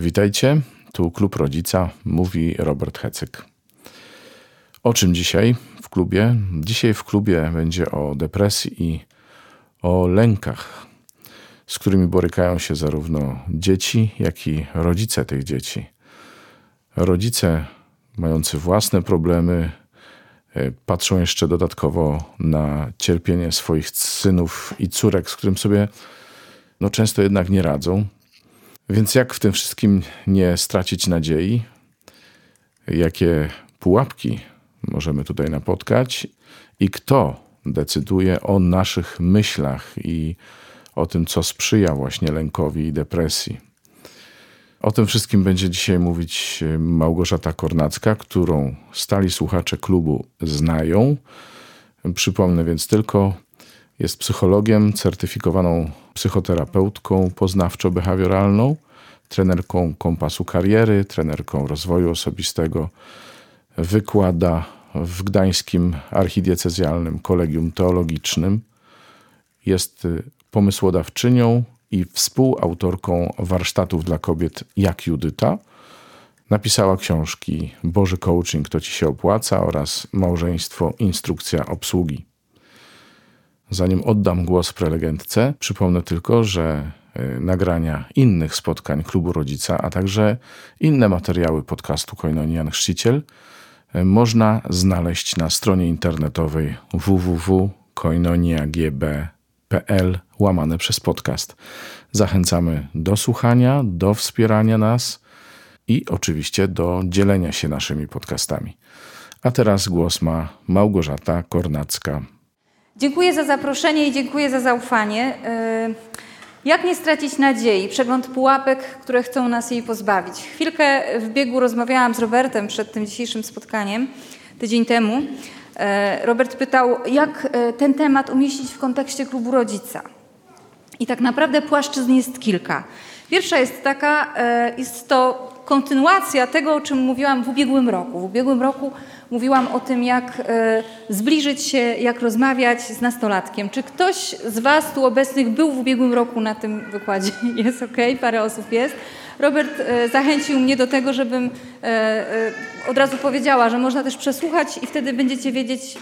Witajcie, tu Klub Rodzica, mówi Robert Hecyk. O czym dzisiaj w klubie? Dzisiaj w klubie będzie o depresji i o lękach, z którymi borykają się zarówno dzieci, jak i rodzice tych dzieci. Rodzice mający własne problemy e, patrzą jeszcze dodatkowo na cierpienie swoich synów i córek, z którym sobie no, często jednak nie radzą. Więc jak w tym wszystkim nie stracić nadziei? Jakie pułapki możemy tutaj napotkać? I kto decyduje o naszych myślach i o tym, co sprzyja właśnie lękowi i depresji? O tym wszystkim będzie dzisiaj mówić Małgorzata Kornacka, którą stali słuchacze klubu znają. Przypomnę więc tylko, jest psychologiem, certyfikowaną psychoterapeutką poznawczo-behawioralną, trenerką kompasu kariery, trenerką rozwoju osobistego. Wykłada w Gdańskim Archidiecezjalnym Kolegium Teologicznym. Jest pomysłodawczynią i współautorką warsztatów dla kobiet jak Judyta. Napisała książki Boży Coaching to ci się opłaca oraz Małżeństwo Instrukcja obsługi. Zanim oddam głos prelegentce, przypomnę tylko, że y, nagrania innych spotkań Klubu Rodzica, a także inne materiały podcastu Koinonian Chrzciciel y, można znaleźć na stronie internetowej www.koinoniagb.pl łamane przez podcast. Zachęcamy do słuchania, do wspierania nas i oczywiście do dzielenia się naszymi podcastami. A teraz głos ma Małgorzata Kornacka. Dziękuję za zaproszenie i dziękuję za zaufanie. E, jak nie stracić nadziei? Przegląd pułapek, które chcą nas jej pozbawić. Chwilkę w biegu rozmawiałam z Robertem przed tym dzisiejszym spotkaniem, tydzień temu. E, Robert pytał, jak e, ten temat umieścić w kontekście klubu rodzica. I tak naprawdę płaszczyzn jest kilka. Pierwsza jest taka, jest to kontynuacja tego, o czym mówiłam w ubiegłym roku. W ubiegłym roku mówiłam o tym, jak e, zbliżyć się, jak rozmawiać z nastolatkiem. Czy ktoś z Was tu obecnych był w ubiegłym roku na tym wykładzie? Jest ok, parę osób jest. Robert e, zachęcił mnie do tego, żebym e, od razu powiedziała, że można też przesłuchać i wtedy będziecie wiedzieć,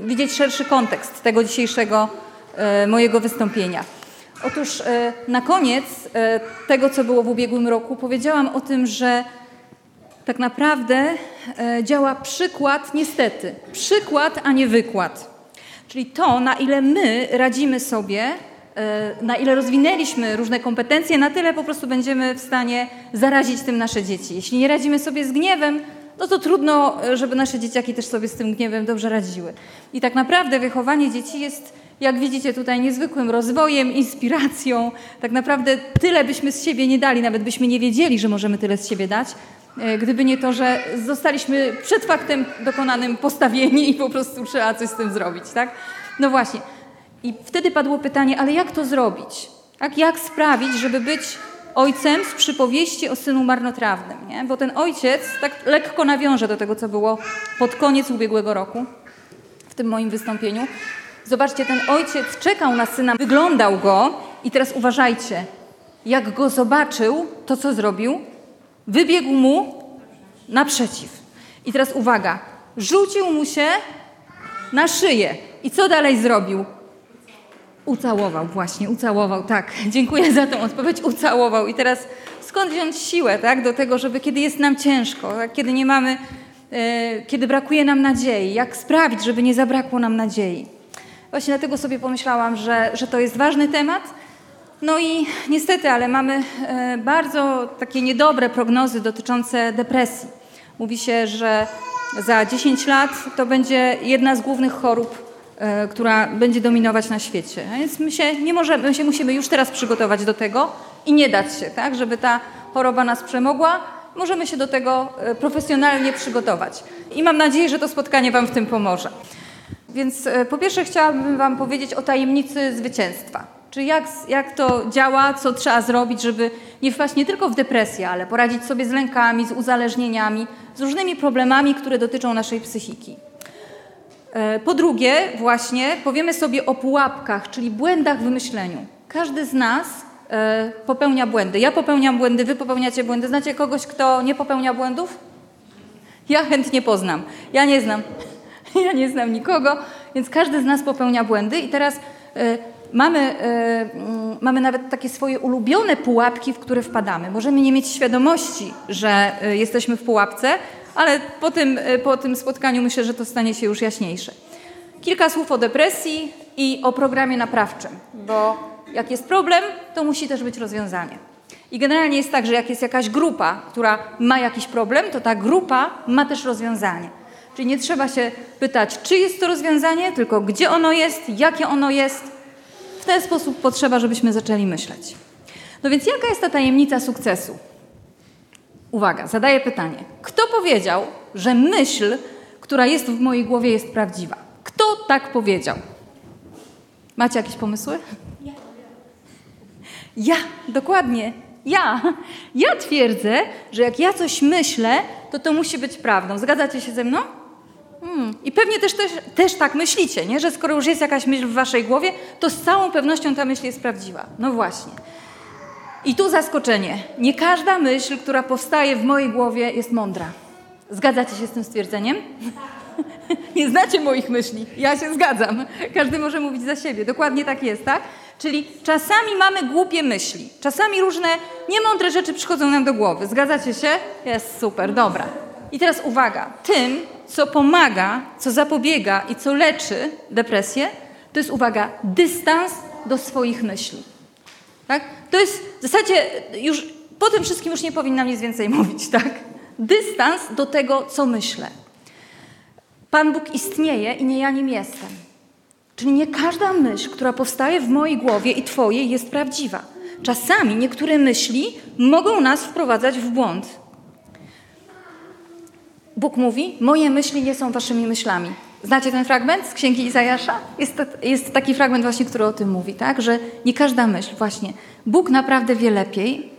widzieć szerszy kontekst tego dzisiejszego mojego wystąpienia. Otóż na koniec tego, co było w ubiegłym roku, powiedziałam o tym, że tak naprawdę e, działa przykład, niestety, przykład, a nie wykład. Czyli to, na ile my radzimy sobie, e, na ile rozwinęliśmy różne kompetencje, na tyle po prostu będziemy w stanie zarazić tym nasze dzieci. Jeśli nie radzimy sobie z gniewem, no to trudno, żeby nasze dzieciaki też sobie z tym gniewem dobrze radziły. I tak naprawdę wychowanie dzieci jest, jak widzicie tutaj, niezwykłym rozwojem, inspiracją. Tak naprawdę tyle byśmy z siebie nie dali, nawet byśmy nie wiedzieli, że możemy tyle z siebie dać, E, gdyby nie to, że zostaliśmy przed faktem dokonanym postawieni i po prostu trzeba coś z tym zrobić, tak? No właśnie. I wtedy padło pytanie, ale jak to zrobić? Tak? Jak sprawić, żeby być ojcem z przypowieści o synu marnotrawnym, nie? Bo ten ojciec tak lekko nawiąże do tego, co było pod koniec ubiegłego roku, w tym moim wystąpieniu. Zobaczcie, ten ojciec czekał na syna, wyglądał go i teraz uważajcie, jak go zobaczył, to co zrobił? Wybiegł mu naprzeciw. I teraz uwaga, rzucił mu się na szyję. I co dalej zrobił? Ucałował, właśnie, ucałował, tak. Dziękuję za tę odpowiedź, ucałował. I teraz skąd wziąć siłę, tak, do tego, żeby kiedy jest nam ciężko, tak, kiedy nie mamy, e, kiedy brakuje nam nadziei, jak sprawić, żeby nie zabrakło nam nadziei. Właśnie dlatego sobie pomyślałam, że, że to jest ważny temat, no i niestety, ale mamy e, bardzo takie niedobre prognozy dotyczące depresji. Mówi się, że za 10 lat to będzie jedna z głównych chorób, e, która będzie dominować na świecie. Więc my się nie możemy, my się musimy już teraz przygotować do tego i nie dać się, tak, żeby ta choroba nas przemogła. Możemy się do tego e, profesjonalnie przygotować. I mam nadzieję, że to spotkanie Wam w tym pomoże. Więc po pierwsze chciałabym Wam powiedzieć o tajemnicy zwycięstwa. Czy jak, jak to działa, co trzeba zrobić, żeby nie wpaść nie tylko w depresję, ale poradzić sobie z lękami, z uzależnieniami, z różnymi problemami, które dotyczą naszej psychiki. E, po drugie, właśnie powiemy sobie o pułapkach, czyli błędach w myśleniu. Każdy z nas e, popełnia błędy. Ja popełniam błędy, wy popełniacie błędy. Znacie kogoś, kto nie popełnia błędów? Ja chętnie poznam. Ja nie znam. Ja nie znam nikogo, więc każdy z nas popełnia błędy i teraz e, mamy, e, mamy nawet takie swoje ulubione pułapki, w które wpadamy. Możemy nie mieć świadomości, że e, jesteśmy w pułapce, ale po tym, e, po tym spotkaniu myślę, że to stanie się już jaśniejsze. Kilka słów o depresji i o programie naprawczym, bo jak jest problem, to musi też być rozwiązanie. I generalnie jest tak, że jak jest jakaś grupa, która ma jakiś problem, to ta grupa ma też rozwiązanie. Czyli nie trzeba się pytać, czy jest to rozwiązanie, tylko gdzie ono jest, jakie ono jest. W ten sposób potrzeba, żebyśmy zaczęli myśleć. No więc jaka jest ta tajemnica sukcesu? Uwaga, zadaję pytanie. Kto powiedział, że myśl, która jest w mojej głowie, jest prawdziwa? Kto tak powiedział? Macie jakieś pomysły? Ja, dokładnie. Ja. Ja twierdzę, że jak ja coś myślę, to to musi być prawdą. Zgadzacie się ze mną? Hmm. I pewnie też, też, też tak myślicie, nie? że skoro już jest jakaś myśl w waszej głowie, to z całą pewnością ta myśl jest prawdziwa. No właśnie. I tu zaskoczenie. Nie każda myśl, która powstaje w mojej głowie, jest mądra. Zgadzacie się z tym stwierdzeniem? Nie znacie moich myśli. Ja się zgadzam. Każdy może mówić za siebie. Dokładnie tak jest, tak? Czyli czasami mamy głupie myśli. Czasami różne niemądre rzeczy przychodzą nam do głowy. Zgadzacie się? Jest super, dobra. I teraz uwaga. Tym, co pomaga, co zapobiega i co leczy depresję, to jest uwaga, dystans do swoich myśli. Tak? To jest w zasadzie już po tym wszystkim już nie powinnam nic więcej mówić, tak? Dystans do tego, co myślę. Pan Bóg istnieje i nie ja nim jestem. Czyli nie każda myśl, która powstaje w mojej głowie i Twojej, jest prawdziwa. Czasami niektóre myśli mogą nas wprowadzać w błąd. Bóg mówi: Moje myśli nie są Waszymi myślami. Znacie ten fragment z księgi Izajasza? Jest, jest taki fragment właśnie, który o tym mówi, tak? Że nie każda myśl, właśnie. Bóg naprawdę wie lepiej.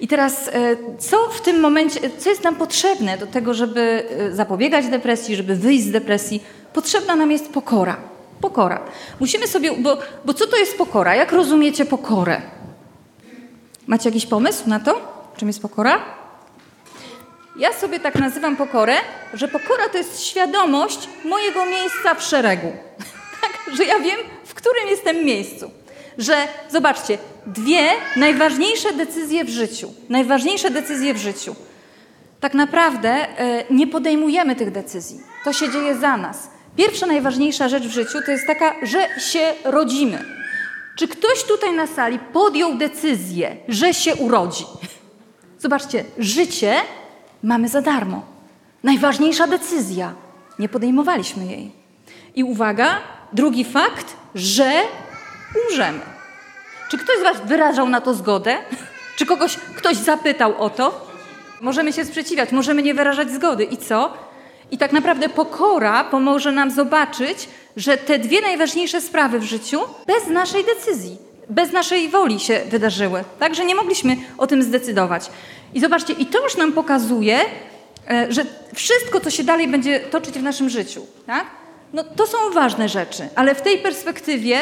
I teraz, e, co w tym momencie, co jest nam potrzebne do tego, żeby e, zapobiegać depresji, żeby wyjść z depresji? Potrzebna nam jest pokora. Pokora. Musimy sobie, bo, bo co to jest pokora? Jak rozumiecie pokorę? Macie jakiś pomysł na to? Czym jest pokora? Ja sobie tak nazywam pokorę, że pokora to jest świadomość mojego miejsca w szeregu. tak, że ja wiem, w którym jestem miejscu. Że zobaczcie, dwie najważniejsze decyzje w życiu, najważniejsze decyzje w życiu. Tak naprawdę e, nie podejmujemy tych decyzji. To się dzieje za nas. Pierwsza najważniejsza rzecz w życiu to jest taka, że się rodzimy. Czy ktoś tutaj na sali podjął decyzję, że się urodzi? Zobaczcie, życie mamy za darmo. Najważniejsza decyzja. Nie podejmowaliśmy jej. I uwaga, drugi fakt, że umrzemy. Czy ktoś z Was wyrażał na to zgodę? Czy kogoś ktoś zapytał o to? Możemy się sprzeciwiać, możemy nie wyrażać zgody. I co? I tak naprawdę pokora pomoże nam zobaczyć, że te dwie najważniejsze sprawy w życiu bez naszej decyzji, bez naszej woli się wydarzyły. Także nie mogliśmy o tym zdecydować. I zobaczcie, i to już nam pokazuje, e, że wszystko, co się dalej będzie toczyć w naszym życiu, tak? no to są ważne rzeczy, ale w tej perspektywie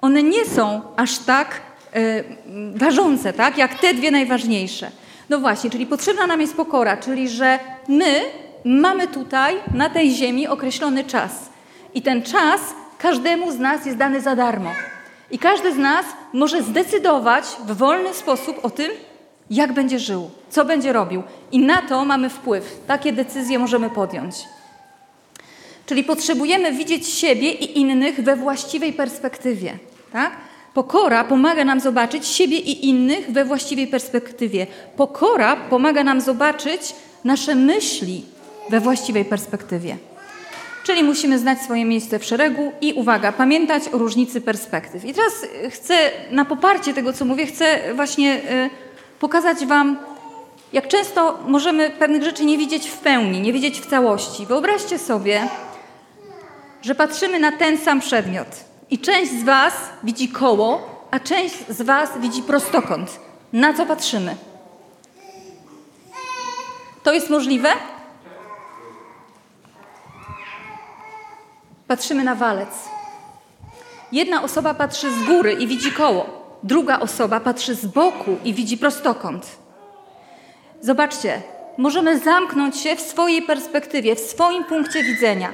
one nie są aż tak y, ważące, tak? jak te dwie najważniejsze. No właśnie, czyli potrzebna nam jest pokora, czyli że my mamy tutaj, na tej ziemi, określony czas. I ten czas każdemu z nas jest dany za darmo. I każdy z nas może zdecydować w wolny sposób o tym, jak będzie żył, co będzie robił. I na to mamy wpływ. Takie decyzje możemy podjąć. Czyli potrzebujemy widzieć siebie i innych we właściwej perspektywie. Tak? Pokora pomaga nam zobaczyć siebie i innych we właściwej perspektywie. Pokora pomaga nam zobaczyć nasze myśli we właściwej perspektywie. Czyli musimy znać swoje miejsce w szeregu i uwaga, pamiętać o różnicy perspektyw. I teraz chcę, na poparcie tego, co mówię, chcę właśnie y, pokazać Wam, jak często możemy pewnych rzeczy nie widzieć w pełni, nie widzieć w całości. Wyobraźcie sobie, że patrzymy na ten sam przedmiot i część z Was widzi koło, a część z Was widzi prostokąt. Na co patrzymy? To jest możliwe? Patrzymy na walec. Jedna osoba patrzy z góry i widzi koło. Druga osoba patrzy z boku i widzi prostokąt. Zobaczcie, możemy zamknąć się w swojej perspektywie, w swoim punkcie widzenia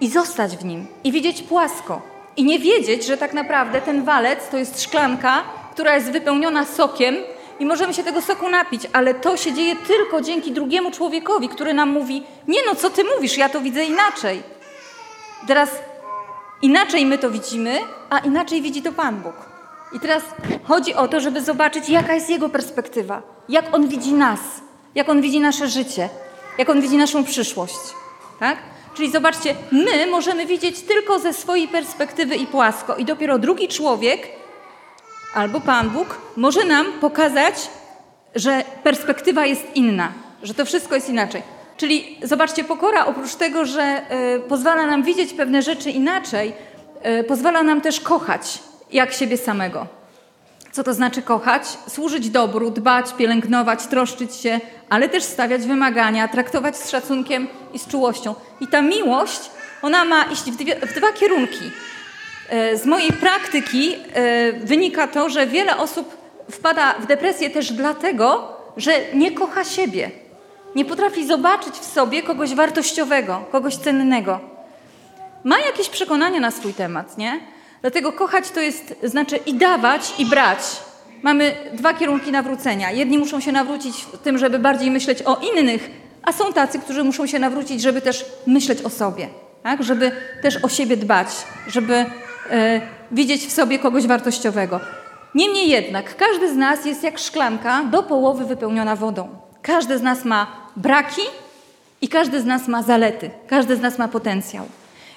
i zostać w nim i widzieć płasko. I nie wiedzieć, że tak naprawdę ten walec to jest szklanka, która jest wypełniona sokiem i możemy się tego soku napić, ale to się dzieje tylko dzięki drugiemu człowiekowi, który nam mówi: Nie, no co ty mówisz, ja to widzę inaczej. Teraz inaczej my to widzimy, a inaczej widzi to Pan Bóg. I teraz chodzi o to, żeby zobaczyć, jaka jest Jego perspektywa, jak On widzi nas, jak On widzi nasze życie, jak On widzi naszą przyszłość. Tak? Czyli zobaczcie, my możemy widzieć tylko ze swojej perspektywy i płasko, i dopiero drugi człowiek albo Pan Bóg może nam pokazać, że perspektywa jest inna, że to wszystko jest inaczej. Czyli zobaczcie, pokora oprócz tego, że y, pozwala nam widzieć pewne rzeczy inaczej, y, pozwala nam też kochać jak siebie samego. Co to znaczy kochać? Służyć dobru, dbać, pielęgnować, troszczyć się, ale też stawiać wymagania, traktować z szacunkiem i z czułością. I ta miłość, ona ma iść w, dwie, w dwa kierunki. E, z mojej praktyki e, wynika to, że wiele osób wpada w depresję też dlatego, że nie kocha siebie. Nie potrafi zobaczyć w sobie kogoś wartościowego, kogoś cennego. Ma jakieś przekonania na swój temat, nie? Dlatego kochać to jest, znaczy i dawać, i brać. Mamy dwa kierunki nawrócenia. Jedni muszą się nawrócić w tym, żeby bardziej myśleć o innych, a są tacy, którzy muszą się nawrócić, żeby też myśleć o sobie, tak? żeby też o siebie dbać, żeby e, widzieć w sobie kogoś wartościowego. Niemniej jednak, każdy z nas jest jak szklanka do połowy wypełniona wodą. Każdy z nas ma braki i każdy z nas ma zalety, każdy z nas ma potencjał.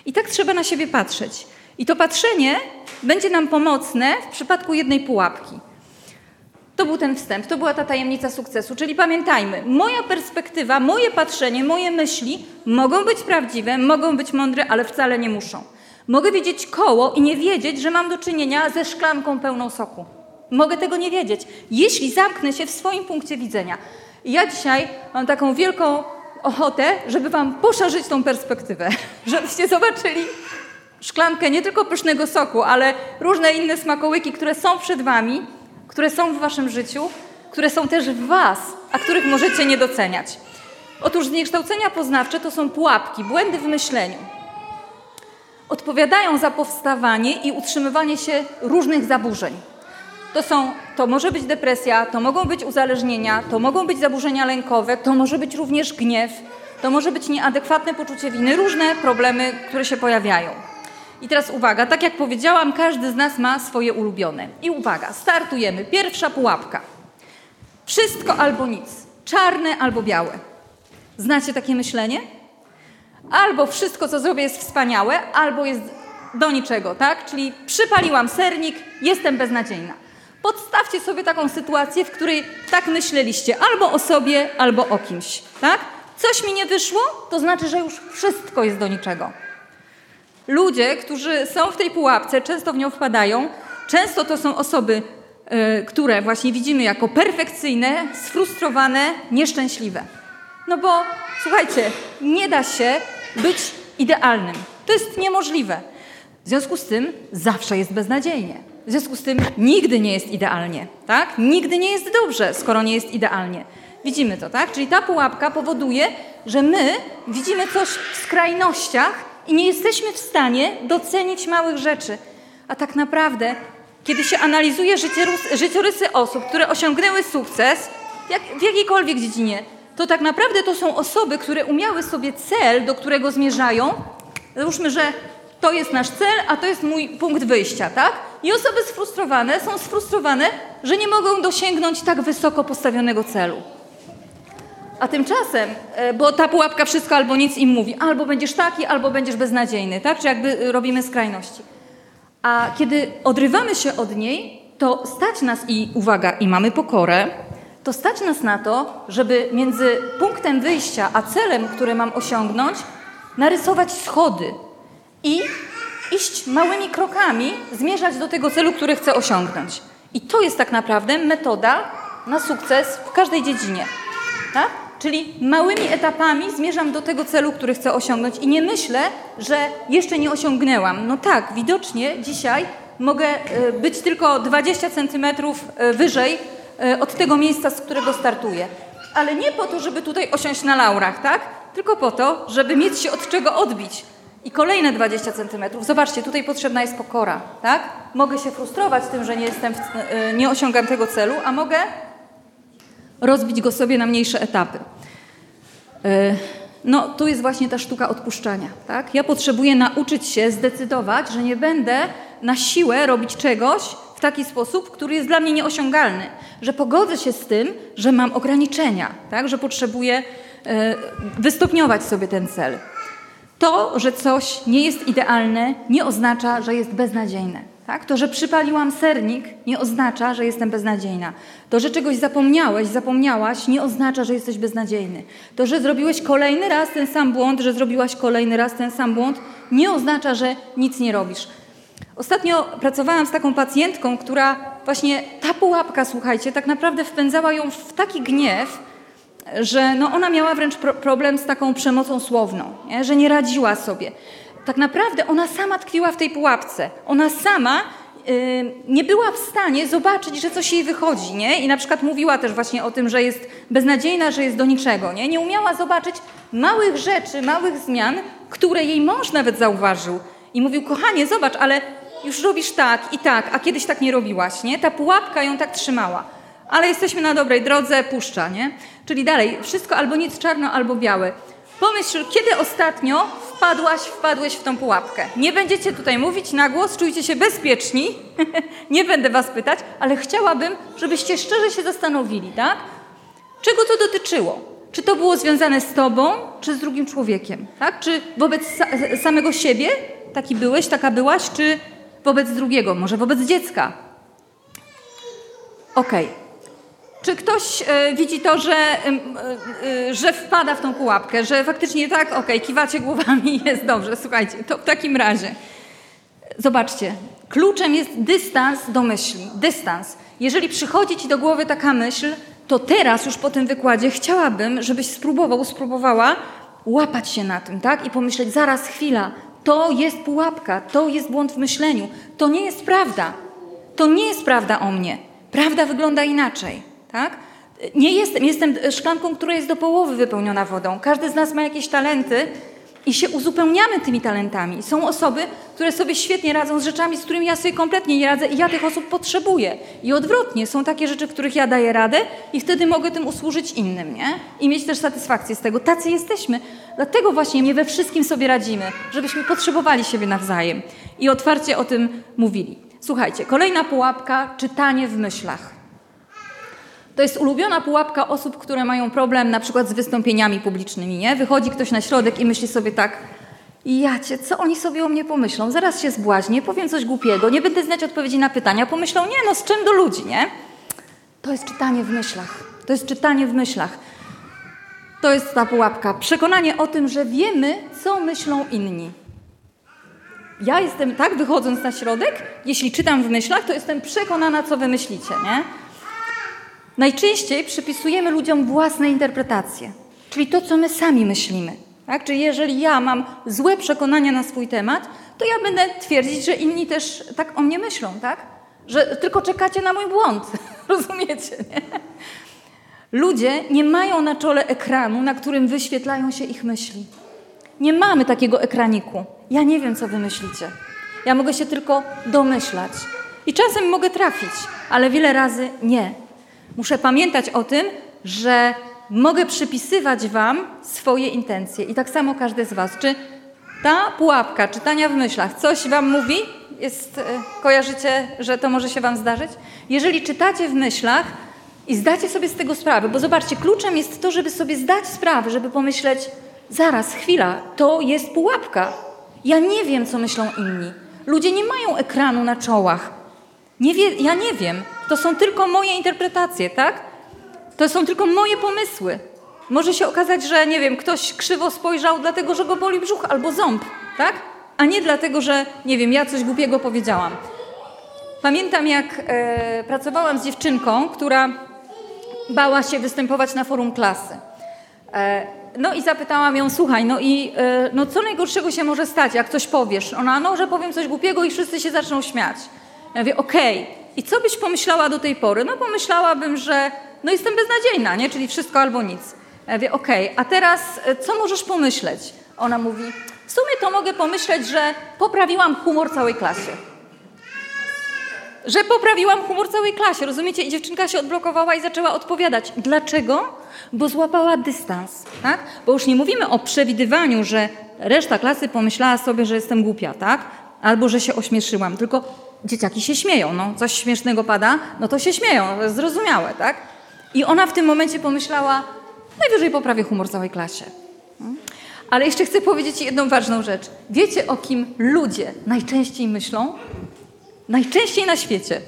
I tak trzeba na siebie patrzeć. I to patrzenie będzie nam pomocne w przypadku jednej pułapki. To był ten wstęp, to była ta tajemnica sukcesu. Czyli pamiętajmy, moja perspektywa, moje patrzenie, moje myśli mogą być prawdziwe, mogą być mądre, ale wcale nie muszą. Mogę widzieć koło i nie wiedzieć, że mam do czynienia ze szklanką pełną soku. Mogę tego nie wiedzieć, jeśli zamknę się w swoim punkcie widzenia. Ja dzisiaj mam taką wielką ochotę, żeby Wam poszerzyć tą perspektywę, żebyście zobaczyli, szklankę nie tylko pysznego soku, ale różne inne smakołyki, które są przed Wami, które są w Waszym życiu, które są też w Was, a których możecie nie doceniać. Otóż zniekształcenia poznawcze to są pułapki, błędy w myśleniu. Odpowiadają za powstawanie i utrzymywanie się różnych zaburzeń. To, są, to może być depresja, to mogą być uzależnienia, to mogą być zaburzenia lękowe, to może być również gniew, to może być nieadekwatne poczucie winy, różne problemy, które się pojawiają. I teraz uwaga, tak jak powiedziałam, każdy z nas ma swoje ulubione. I uwaga, startujemy. Pierwsza pułapka. Wszystko albo nic. Czarne albo białe. Znacie takie myślenie? Albo wszystko, co zrobię, jest wspaniałe, albo jest do niczego, tak? Czyli przypaliłam sernik, jestem beznadziejna. Podstawcie sobie taką sytuację, w której tak myśleliście albo o sobie, albo o kimś, tak? Coś mi nie wyszło, to znaczy, że już wszystko jest do niczego. Ludzie, którzy są w tej pułapce, często w nią wpadają. Często to są osoby, y, które właśnie widzimy jako perfekcyjne, sfrustrowane, nieszczęśliwe. No bo słuchajcie, nie da się być idealnym. To jest niemożliwe. W związku z tym zawsze jest beznadziejnie. W związku z tym nigdy nie jest idealnie, tak? Nigdy nie jest dobrze, skoro nie jest idealnie. Widzimy to, tak? Czyli ta pułapka powoduje, że my widzimy coś w skrajnościach i nie jesteśmy w stanie docenić małych rzeczy. A tak naprawdę, kiedy się analizuje życiorysy osób, które osiągnęły sukces jak, w jakiejkolwiek dziedzinie, to tak naprawdę to są osoby, które umiały sobie cel, do którego zmierzają. Załóżmy, że to jest nasz cel, a to jest mój punkt wyjścia, tak? I osoby sfrustrowane są sfrustrowane, że nie mogą dosięgnąć tak wysoko postawionego celu. A tymczasem, e, bo ta pułapka wszystko albo nic im mówi, albo będziesz taki, albo będziesz beznadziejny, tak? Czy jakby robimy skrajności. A kiedy odrywamy się od niej, to stać nas i uwaga, i mamy pokorę, to stać nas na to, żeby między punktem wyjścia a celem, który mam osiągnąć, narysować schody i iść małymi krokami, zmierzać do tego celu, który chcę osiągnąć. I to jest tak naprawdę metoda na sukces w każdej dziedzinie. Tak? Czyli małymi etapami zmierzam do tego celu, który chcę osiągnąć i nie myślę, że jeszcze nie osiągnęłam. No tak, widocznie dzisiaj mogę e, być tylko 20 centymetrów e, wyżej e, od tego miejsca, z którego startuję. Ale nie po to, żeby tutaj osiąść na laurach, tak? Tylko po to, żeby mieć się od czego odbić. I kolejne 20 centymetrów. Zobaczcie, tutaj potrzebna jest pokora, tak? Mogę się frustrować tym, że nie, jestem, nie osiągam tego celu, a mogę rozbić go sobie na mniejsze etapy. No, tu jest właśnie ta sztuka odpuszczania. Tak? Ja potrzebuję nauczyć się zdecydować, że nie będę na siłę robić czegoś w taki sposób, który jest dla mnie nieosiągalny, że pogodzę się z tym, że mam ograniczenia, tak? że potrzebuję e, wystopniować sobie ten cel. To, że coś nie jest idealne, nie oznacza, że jest beznadziejne. Tak? To, że przypaliłam sernik, nie oznacza, że jestem beznadziejna. To, że czegoś zapomniałeś, zapomniałaś, nie oznacza, że jesteś beznadziejny. To, że zrobiłeś kolejny raz ten sam błąd, że zrobiłaś kolejny raz ten sam błąd, nie oznacza, że nic nie robisz. Ostatnio pracowałam z taką pacjentką, która właśnie ta pułapka, słuchajcie, tak naprawdę wpędzała ją w taki gniew, że no ona miała wręcz pro problem z taką przemocą słowną, nie? że nie radziła sobie tak naprawdę ona sama tkwiła w tej pułapce. Ona sama y, nie była w stanie zobaczyć, że coś jej wychodzi, nie? I na przykład mówiła też właśnie o tym, że jest beznadziejna, że jest do niczego, nie? Nie umiała zobaczyć małych rzeczy, małych zmian, które jej mąż nawet zauważył. I mówił, kochanie, zobacz, ale już robisz tak i tak, a kiedyś tak nie robiłaś, nie? Ta pułapka ją tak trzymała. Ale jesteśmy na dobrej drodze, puszcza, nie? Czyli dalej, wszystko albo nic czarno, albo białe. Pomyśl, kiedy ostatnio wpadłaś, wpadłeś w tą pułapkę. Nie będziecie tutaj mówić na głos, czujcie się bezpieczni. nie będę was pytać, ale chciałabym, żebyście szczerze się zastanowili, tak? Czego to dotyczyło? Czy to było związane z tobą, czy z drugim człowiekiem, tak? Czy wobec sa samego siebie taki byłeś, taka byłaś, czy wobec drugiego, może wobec dziecka? Okej. Okay. Czy ktoś e, widzi to, że, e, e, że wpada w tą pułapkę, że faktycznie tak, okej, okay, kiwacie głowami, jest dobrze, słuchajcie, to w takim razie. Zobaczcie, kluczem jest dystans do myśli, dystans. Jeżeli przychodzi ci do głowy taka myśl, to teraz już po tym wykładzie chciałabym, żebyś spróbował, spróbowała łapać się na tym, tak? I pomyśleć, zaraz, chwila, to jest pułapka, to jest błąd w myśleniu, to nie jest prawda. To nie jest prawda o mnie. Prawda wygląda inaczej. Tak? Nie jestem, jestem szklanką, która jest do połowy wypełniona wodą. Każdy z nas ma jakieś talenty i się uzupełniamy tymi talentami. Są osoby, które sobie świetnie radzą z rzeczami, z którymi ja sobie kompletnie nie radzę i ja tych osób potrzebuję. I odwrotnie, są takie rzeczy, których ja daję radę i wtedy mogę tym usłużyć innym, nie? I mieć też satysfakcję z tego. Tacy jesteśmy. Dlatego właśnie nie we wszystkim sobie radzimy, żebyśmy potrzebowali siebie nawzajem i otwarcie o tym mówili. Słuchajcie, kolejna pułapka, czytanie w myślach. To jest ulubiona pułapka osób, które mają problem na przykład z wystąpieniami publicznymi, nie? Wychodzi ktoś na środek i myśli sobie tak, jacie, co oni sobie o mnie pomyślą? Zaraz się zbłaźnię, powiem coś głupiego, nie będę znać odpowiedzi na pytania, pomyślą, nie no, z czym do ludzi, nie? To jest czytanie w myślach. To jest czytanie w myślach. To jest ta pułapka. Przekonanie o tym, że wiemy, co myślą inni. Ja jestem, tak, wychodząc na środek, jeśli czytam w myślach, to jestem przekonana, co wy myślicie, nie? Najczęściej przypisujemy ludziom własne interpretacje, czyli to, co my sami myślimy. Tak? Czyli jeżeli ja mam złe przekonania na swój temat, to ja będę twierdzić, że inni też tak o mnie myślą, tak? Że tylko czekacie na mój błąd. Rozumiecie, nie? Ludzie nie mają na czole ekranu, na którym wyświetlają się ich myśli. Nie mamy takiego ekraniku. Ja nie wiem, co wy myślicie. Ja mogę się tylko domyślać. I czasem mogę trafić, ale wiele razy nie. Muszę pamiętać o tym, że mogę przypisywać Wam swoje intencje. I tak samo każdy z Was. Czy ta pułapka czytania w myślach coś Wam mówi? Jest, e, kojarzycie, że to może się Wam zdarzyć? Jeżeli czytacie w myślach i zdacie sobie z tego sprawę, bo zobaczcie, kluczem jest to, żeby sobie zdać sprawę, żeby pomyśleć, zaraz, chwila, to jest pułapka. Ja nie wiem, co myślą inni. Ludzie nie mają ekranu na czołach. Nie wie, ja nie wiem. To są tylko moje interpretacje, tak? To są tylko moje pomysły. Może się okazać, że nie wiem, ktoś krzywo spojrzał, dlatego że go boli brzuch albo ząb, tak? A nie dlatego, że nie wiem, ja coś głupiego powiedziałam. Pamiętam, jak e, pracowałam z dziewczynką, która bała się występować na forum klasy. E, no i zapytałam ją, słuchaj, no i e, no co najgorszego się może stać, jak coś powiesz? Ona, no, że powiem coś głupiego i wszyscy się zaczną śmiać. Ja mówię, okej, okay. I co byś pomyślała do tej pory? No pomyślałabym, że no jestem beznadziejna, nie? czyli wszystko albo nic. Ja mówię, okej, okay. a teraz e, co możesz pomyśleć? Ona mówi, w sumie to mogę pomyśleć, że poprawiłam humor całej klasie. Że poprawiłam humor całej klasie, rozumiecie? I dziewczynka się odblokowała i zaczęła odpowiadać. Dlaczego? Bo złapała dystans, tak? Bo już nie mówimy o przewidywaniu, że reszta klasy pomyślała sobie, że jestem głupia, tak? Albo że się ośmieszyłam, tylko dzieciaki się śmieją, no coś śmiesznego pada, no to się śmieją, to jest zrozumiałe, tak? I ona w tym momencie pomyślała, najwyżej poprawię humor całej klasie. Ale jeszcze chcę powiedzieć jedną ważną rzecz. Wiecie, o kim ludzie najczęściej myślą? Najczęściej na świecie.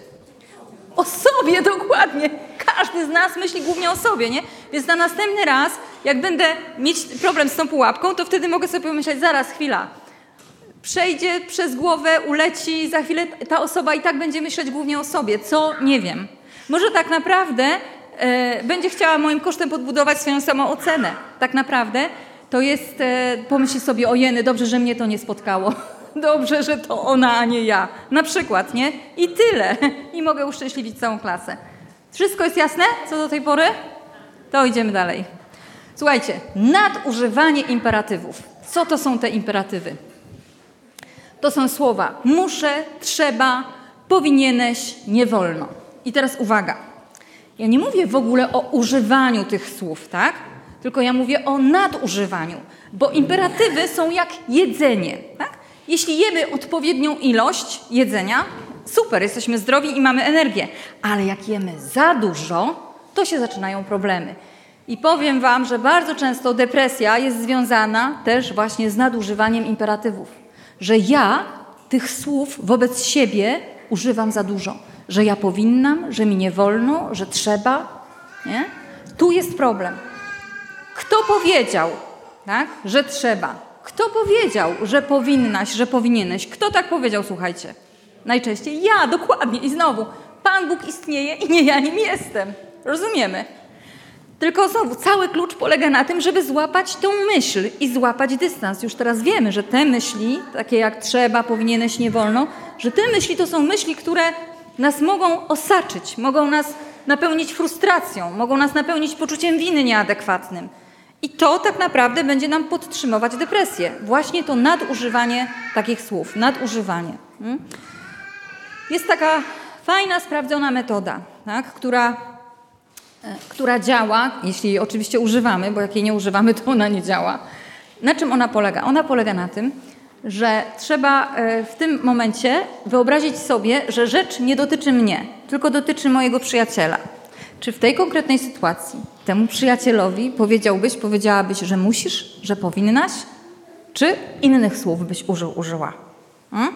O sobie dokładnie. Każdy z nas myśli głównie o sobie, nie? Więc na następny raz, jak będę mieć problem z tą pułapką, to wtedy mogę sobie pomyśleć, zaraz, chwila. Przejdzie przez głowę, uleci, za chwilę ta osoba i tak będzie myśleć głównie o sobie, co nie wiem. Może tak naprawdę e, będzie chciała moim kosztem podbudować swoją samoocenę. Tak naprawdę to jest, e, sobie, o jeny, dobrze, że mnie to nie spotkało. Dobrze, że to ona, a nie ja. Na przykład, nie? I tyle. I mogę uszczęśliwić całą klasę. Wszystko jest jasne co do tej pory? To idziemy dalej. Słuchajcie, nadużywanie imperatywów. Co to są te imperatywy? To są słowa muszę, trzeba, powinieneś, nie wolno. I teraz uwaga. Ja nie mówię w ogóle o używaniu tych słów, tak? Tylko ja mówię o nadużywaniu, bo imperatywy są jak jedzenie, tak? Jeśli jemy odpowiednią ilość jedzenia, super, jesteśmy zdrowi i mamy energię. Ale jak jemy za dużo, to się zaczynają problemy. I powiem Wam, że bardzo często depresja jest związana też właśnie z nadużywaniem imperatywów. Że ja tych słów wobec siebie używam za dużo. Że ja powinnam, że mi nie wolno, że trzeba. Nie? Tu jest problem. Kto powiedział, tak, że trzeba? Kto powiedział, że powinnaś, że powinieneś? Kto tak powiedział, słuchajcie? Najczęściej ja, dokładnie. I znowu, Pan Bóg istnieje i nie ja nim jestem. Rozumiemy? Tylko znowu, cały klucz polega na tym, żeby złapać tą myśl i złapać dystans. Już teraz wiemy, że te myśli, takie jak trzeba, powinieneś, nie wolno, że te myśli to są myśli, które nas mogą osaczyć, mogą nas napełnić frustracją, mogą nas napełnić poczuciem winy nieadekwatnym. I to tak naprawdę będzie nam podtrzymywać depresję. Właśnie to nadużywanie takich słów, nadużywanie. Hmm? Jest taka fajna, sprawdzona metoda, tak, która, która działa, jeśli jej oczywiście używamy, bo jak jej nie używamy, to ona nie działa. Na czym ona polega? Ona polega na tym, że trzeba e, w tym momencie wyobrazić sobie, że rzecz nie dotyczy mnie, tylko dotyczy mojego przyjaciela. Czy w tej konkretnej sytuacji temu przyjacielowi powiedziałbyś, powiedziałabyś, że musisz, że powinnaś? Czy innych słów byś użył, użyła? Hmm?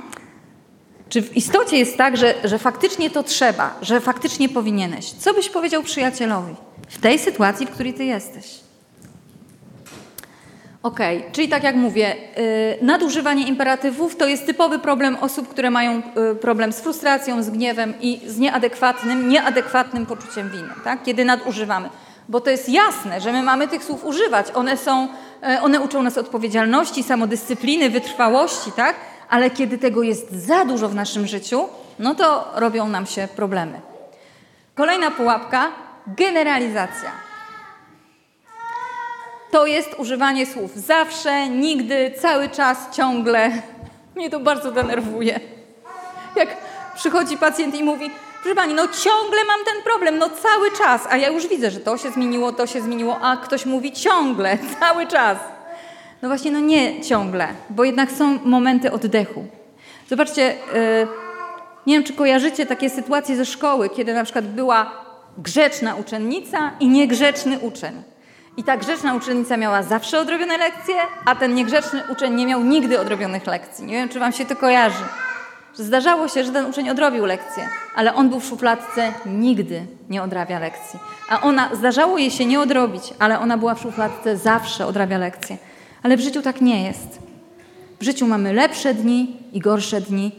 Czy w istocie jest tak, że, że faktycznie to trzeba, że faktycznie powinieneś? Co byś powiedział przyjacielowi w tej sytuacji, w której ty jesteś? Okej, okay. czyli tak jak mówię, yy, nadużywanie imperatywów to jest typowy problem osób, które mają yy, problem z frustracją, z gniewem i z nieadekwatnym, nieadekwatnym poczuciem winy, tak? kiedy nadużywamy. Bo to jest jasne, że my mamy tych słów używać. One, są, yy, one uczą nas odpowiedzialności, samodyscypliny, wytrwałości, tak? Ale kiedy tego jest za dużo w naszym życiu, no to robią nam się problemy. Kolejna pułapka generalizacja to jest używanie słów zawsze, nigdy, cały czas, ciągle. Mnie to bardzo denerwuje. Jak przychodzi pacjent i mówi, proszę pani, no ciągle mam ten problem, no cały czas, a ja już widzę, że to się zmieniło, to się zmieniło, a ktoś mówi ciągle, cały czas. No właśnie, no nie ciągle, bo jednak są momenty oddechu. Zobaczcie, yy, nie wiem, czy kojarzycie takie sytuacje ze szkoły, kiedy na przykład była grzeczna uczennica i niegrzeczny uczeń. I ta grzeczna uczennica miała zawsze odrobione lekcje, a ten niegrzeczny uczeń nie miał nigdy odrobionych lekcji. Nie wiem, czy wam się to kojarzy. Zdarzało się, że ten uczeń odrobił lekcję, ale on był w szufladce, nigdy nie odrabia lekcji. A ona, zdarzało jej się nie odrobić, ale ona była w szufladce, zawsze odrabia lekcje. Ale w życiu tak nie jest. W życiu mamy lepsze dni i gorsze dni,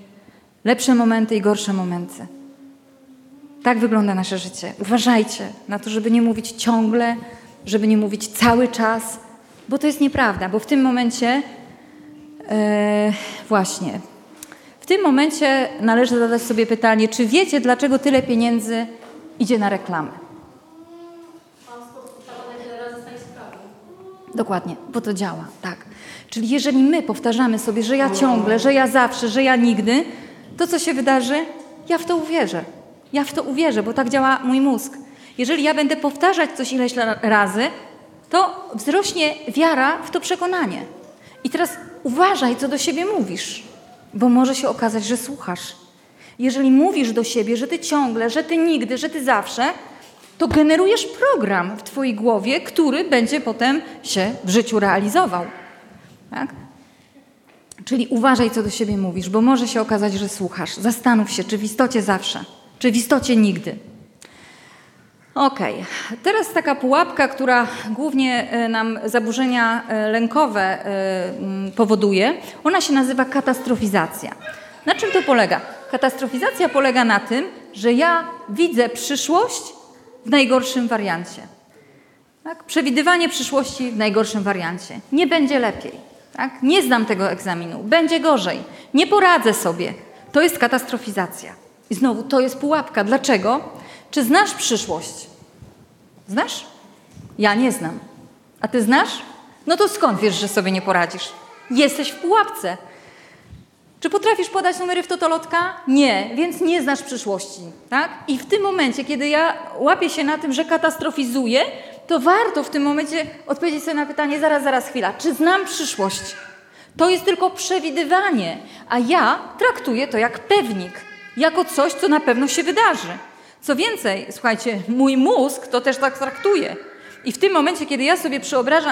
lepsze momenty i gorsze momenty. Tak wygląda nasze życie. Uważajcie na to, żeby nie mówić ciągle, żeby nie mówić cały czas, bo to jest nieprawda, bo w tym momencie e, właśnie w tym momencie należy zadać sobie pytanie, czy wiecie, dlaczego tyle pieniędzy idzie na reklamy? Dokładnie, bo to działa, tak. Czyli jeżeli my powtarzamy sobie, że ja ciągle, że ja zawsze, że ja nigdy, to co się wydarzy? Ja w to uwierzę. Ja w to uwierzę, bo tak działa mój mózg. Jeżeli ja będę powtarzać coś ileś razy, to wzrośnie wiara w to przekonanie. I teraz uważaj, co do siebie mówisz, bo może się okazać, że słuchasz. Jeżeli mówisz do siebie, że ty ciągle, że ty nigdy, że ty zawsze, to generujesz program w twojej głowie, który będzie potem się w życiu realizował. Tak? Czyli uważaj, co do siebie mówisz, bo może się okazać, że słuchasz. Zastanów się, czy w istocie zawsze, czy w istocie nigdy. Ok, teraz taka pułapka, która głównie e, nam zaburzenia e, lękowe e, powoduje, ona się nazywa katastrofizacja. Na czym to polega? Katastrofizacja polega na tym, że ja widzę przyszłość w najgorszym wariancie. Tak? Przewidywanie przyszłości w najgorszym wariancie. Nie będzie lepiej. Tak? Nie znam tego egzaminu. Będzie gorzej. Nie poradzę sobie. To jest katastrofizacja. I znowu to jest pułapka. Dlaczego? Czy znasz przyszłość? Znasz? Ja nie znam. A ty znasz? No to skąd wiesz, że sobie nie poradzisz? Jesteś w pułapce. Czy potrafisz podać numery w totolotka? Nie, więc nie znasz przyszłości. Tak? I w tym momencie, kiedy ja łapię się na tym, że katastrofizuję, to warto w tym momencie odpowiedzieć sobie na pytanie, zaraz, zaraz, chwila, czy znam przyszłość? To jest tylko przewidywanie, a ja traktuję to jak pewnik, jako coś, co na pewno się wydarzy. Co więcej, słuchajcie, mój mózg to też tak traktuje. I w tym momencie, kiedy ja sobie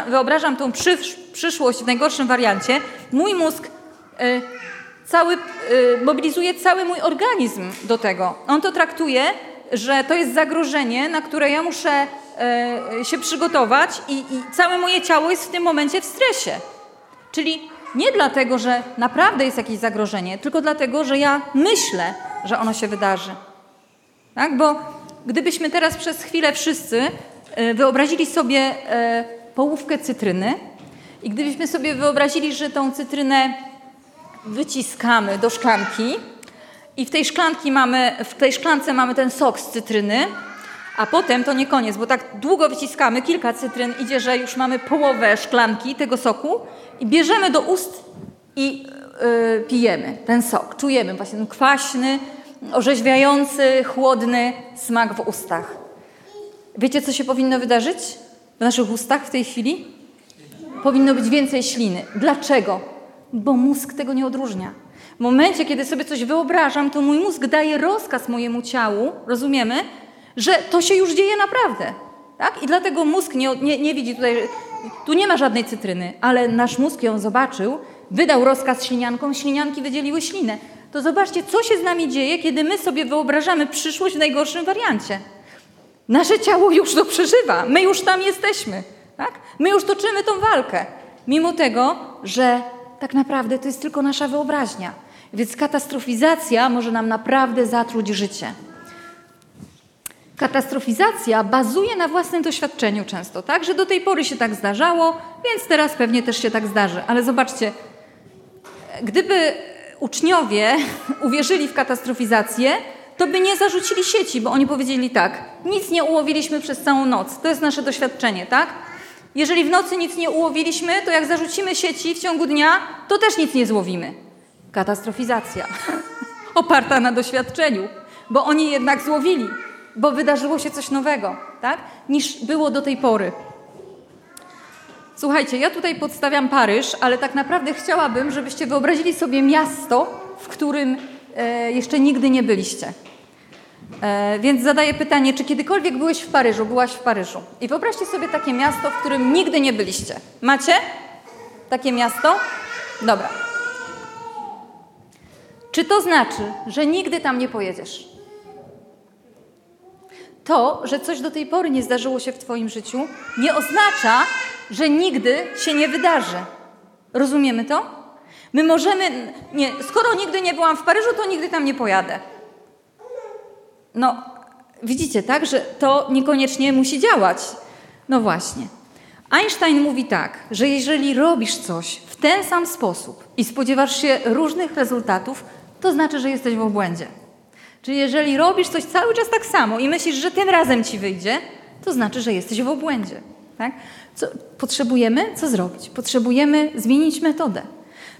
wyobrażam tą przysz przyszłość w najgorszym wariancie, mój mózg y, cały, y, mobilizuje cały mój organizm do tego. On to traktuje, że to jest zagrożenie, na które ja muszę y, się przygotować i, i całe moje ciało jest w tym momencie w stresie. Czyli nie dlatego, że naprawdę jest jakieś zagrożenie, tylko dlatego, że ja myślę, że ono się wydarzy. Tak? Bo gdybyśmy teraz przez chwilę wszyscy e, wyobrazili sobie połówkę cytryny i gdybyśmy sobie wyobrazili, że tą cytrynę wyciskamy do szklanki i w tej, szklanki mamy, w tej szklance mamy ten sok z cytryny, a potem to nie koniec, bo tak długo wyciskamy, kilka cytryn idzie, że już mamy połowę szklanki tego soku i bierzemy do ust i yy, pijemy ten sok. Czujemy właśnie ten kwaśny, orzeźwiający, chłodny smak w ustach. Wiecie, co się powinno wydarzyć w naszych ustach w tej chwili? Powinno być więcej śliny. Dlaczego? Bo mózg tego nie odróżnia. W momencie, kiedy sobie coś wyobrażam, to mój mózg daje rozkaz mojemu ciału, rozumiemy, że to się już dzieje naprawdę. Tak? I dlatego mózg nie, nie, nie widzi tutaj, tu nie ma żadnej cytryny, ale nasz mózg ją zobaczył, wydał rozkaz śliniankom, ślinianki wydzieliły ślinę to zobaczcie, co się z nami dzieje, kiedy my sobie wyobrażamy przyszłość w najgorszym wariancie. Nasze ciało już to przeżywa, my już tam jesteśmy, tak? My już toczymy tą walkę, mimo tego, że tak naprawdę to jest tylko nasza wyobraźnia. Więc katastrofizacja może nam naprawdę zatruć życie. Katastrofizacja bazuje na własnym doświadczeniu często, tak? Że do tej pory się tak zdarzało, więc teraz pewnie też się tak zdarzy. Ale zobaczcie, gdyby uczniowie uwierzyli w katastrofizację, to by nie zarzucili sieci, bo oni powiedzieli tak: nic nie ułowiliśmy przez całą noc. To jest nasze doświadczenie, tak? Jeżeli w nocy nic nie ułowiliśmy, to jak zarzucimy sieci w ciągu dnia, to też nic nie złowimy. Katastrofizacja. Oparta na doświadczeniu, bo oni jednak złowili, bo wydarzyło się coś nowego, tak? Niż było do tej pory. Słuchajcie, ja tutaj podstawiam Paryż, ale tak naprawdę chciałabym, żebyście wyobrazili sobie miasto, w którym e, jeszcze nigdy nie byliście. E, więc zadaję pytanie, czy kiedykolwiek byłeś w Paryżu, byłaś w Paryżu? I wyobraźcie sobie takie miasto, w którym nigdy nie byliście. Macie takie miasto? Dobra. Czy to znaczy, że nigdy tam nie pojedziesz? To, że coś do tej pory nie zdarzyło się w Twoim życiu, nie oznacza, że nigdy się nie wydarzy. Rozumiemy to? My możemy, nie, skoro nigdy nie byłam w Paryżu, to nigdy tam nie pojadę. No, widzicie, tak, że to niekoniecznie musi działać. No właśnie. Einstein mówi tak, że jeżeli robisz coś w ten sam sposób i spodziewasz się różnych rezultatów, to znaczy, że jesteś w obłędzie. Czyli jeżeli robisz coś cały czas tak samo i myślisz, że tym razem ci wyjdzie, to znaczy, że jesteś w obłędzie. Tak? Co potrzebujemy? Co zrobić? Potrzebujemy zmienić metodę.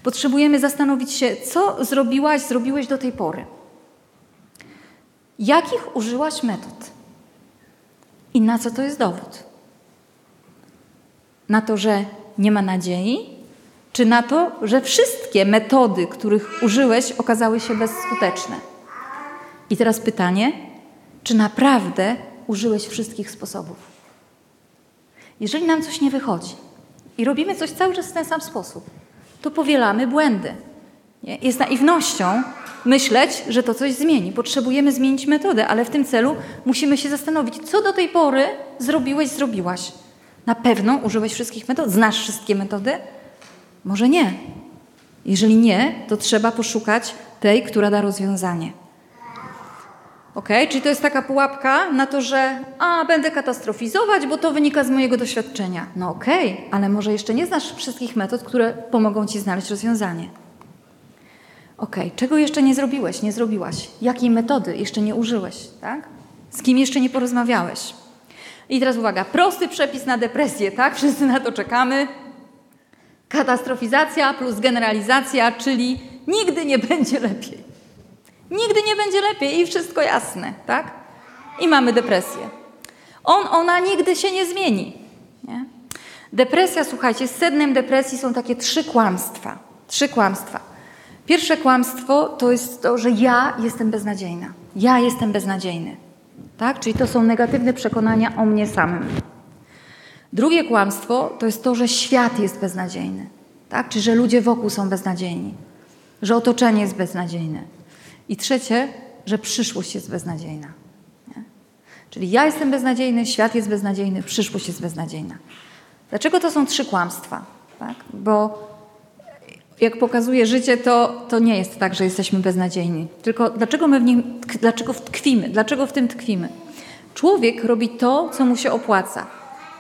Potrzebujemy zastanowić się, co zrobiłaś, zrobiłeś do tej pory. Jakich użyłaś metod? I na co to jest dowód? Na to, że nie ma nadziei? Czy na to, że wszystkie metody, których użyłeś, okazały się bezskuteczne? I teraz pytanie, czy naprawdę użyłeś wszystkich sposobów? Jeżeli nam coś nie wychodzi i robimy coś cały czas w ten sam sposób, to powielamy błędy. Nie? Jest naiwnością myśleć, że to coś zmieni. Potrzebujemy zmienić metodę, ale w tym celu musimy się zastanowić, co do tej pory zrobiłeś, zrobiłaś. Na pewno użyłeś wszystkich metod? Znasz wszystkie metody? Może nie. Jeżeli nie, to trzeba poszukać tej, która da rozwiązanie. Ok, czyli to jest taka pułapka na to, że a, będę katastrofizować, bo to wynika z mojego doświadczenia. No okej, okay, ale może jeszcze nie znasz wszystkich metod, które pomogą ci znaleźć rozwiązanie. Ok, czego jeszcze nie zrobiłeś, nie zrobiłaś? Jakiej metody jeszcze nie użyłeś, tak? Z kim jeszcze nie porozmawiałeś? I teraz uwaga, prosty przepis na depresję, tak? Wszyscy na to czekamy. Katastrofizacja plus generalizacja, czyli nigdy nie będzie lepiej. Nigdy nie będzie lepiej i wszystko jasne, tak? I mamy depresję. On, ona nigdy się nie zmieni. Nie? Depresja, słuchajcie, sednem depresji są takie trzy kłamstwa. Trzy kłamstwa. Pierwsze kłamstwo to jest to, że ja jestem beznadziejna. Ja jestem beznadziejny. Tak? Czyli to są negatywne przekonania o mnie samym. Drugie kłamstwo to jest to, że świat jest beznadziejny. Tak? Czyli że ludzie wokół są beznadziejni. Że otoczenie jest beznadziejne. I trzecie, że przyszłość jest beznadziejna. Nie? Czyli ja jestem beznadziejny, świat jest beznadziejny, przyszłość jest beznadziejna. Dlaczego to są trzy kłamstwa? Tak? Bo jak pokazuje życie, to, to nie jest tak, że jesteśmy beznadziejni. Tylko dlaczego my w nim, dlaczego tkwimy? Dlaczego w tym tkwimy? Człowiek robi to, co mu się opłaca.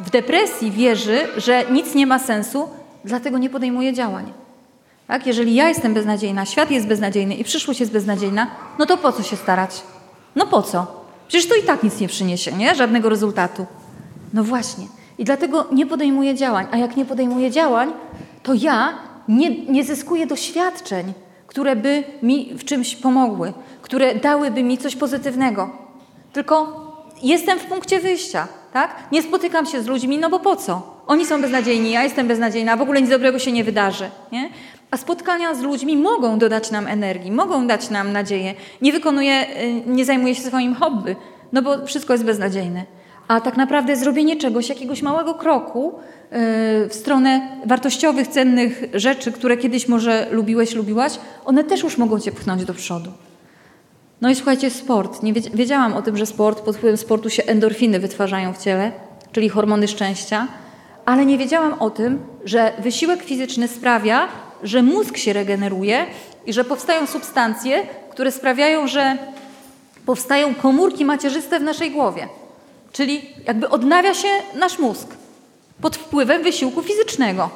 W depresji wierzy, że nic nie ma sensu, dlatego nie podejmuje działań. Tak? Jeżeli ja jestem beznadziejna, świat jest beznadziejny i przyszłość jest beznadziejna, no to po co się starać? No po co? Przecież to i tak nic nie przyniesie, nie? Żadnego rezultatu. No właśnie. I dlatego nie podejmuję działań. A jak nie podejmuję działań, to ja nie, nie zyskuję doświadczeń, które by mi w czymś pomogły, które dałyby mi coś pozytywnego. Tylko jestem w punkcie wyjścia, tak? Nie spotykam się z ludźmi, no bo po co? Oni są beznadziejni, ja jestem beznadziejna, w ogóle nic dobrego się nie wydarzy, nie? A spotkania z ludźmi mogą dodać nam energii, mogą dać nam nadzieję. Nie wykonuję, y, nie zajmuję się swoim hobby, no bo wszystko jest beznadziejne. A tak naprawdę zrobienie czegoś, jakiegoś małego kroku y, w stronę wartościowych, cennych rzeczy, które kiedyś może lubiłeś, lubiłaś, one też już mogą cię pchnąć do przodu. No i słuchajcie, sport. Nie wiedziałam o tym, że sport, pod wpływem sportu się endorfiny wytwarzają w ciele, czyli hormony szczęścia, ale nie wiedziałam o tym, że wysiłek fizyczny sprawia, że mózg się regeneruje i że powstają substancje, które sprawiają, że powstają komórki macierzyste w naszej głowie. Czyli jakby odnawia się nasz mózg pod wpływem wysiłku fizycznego.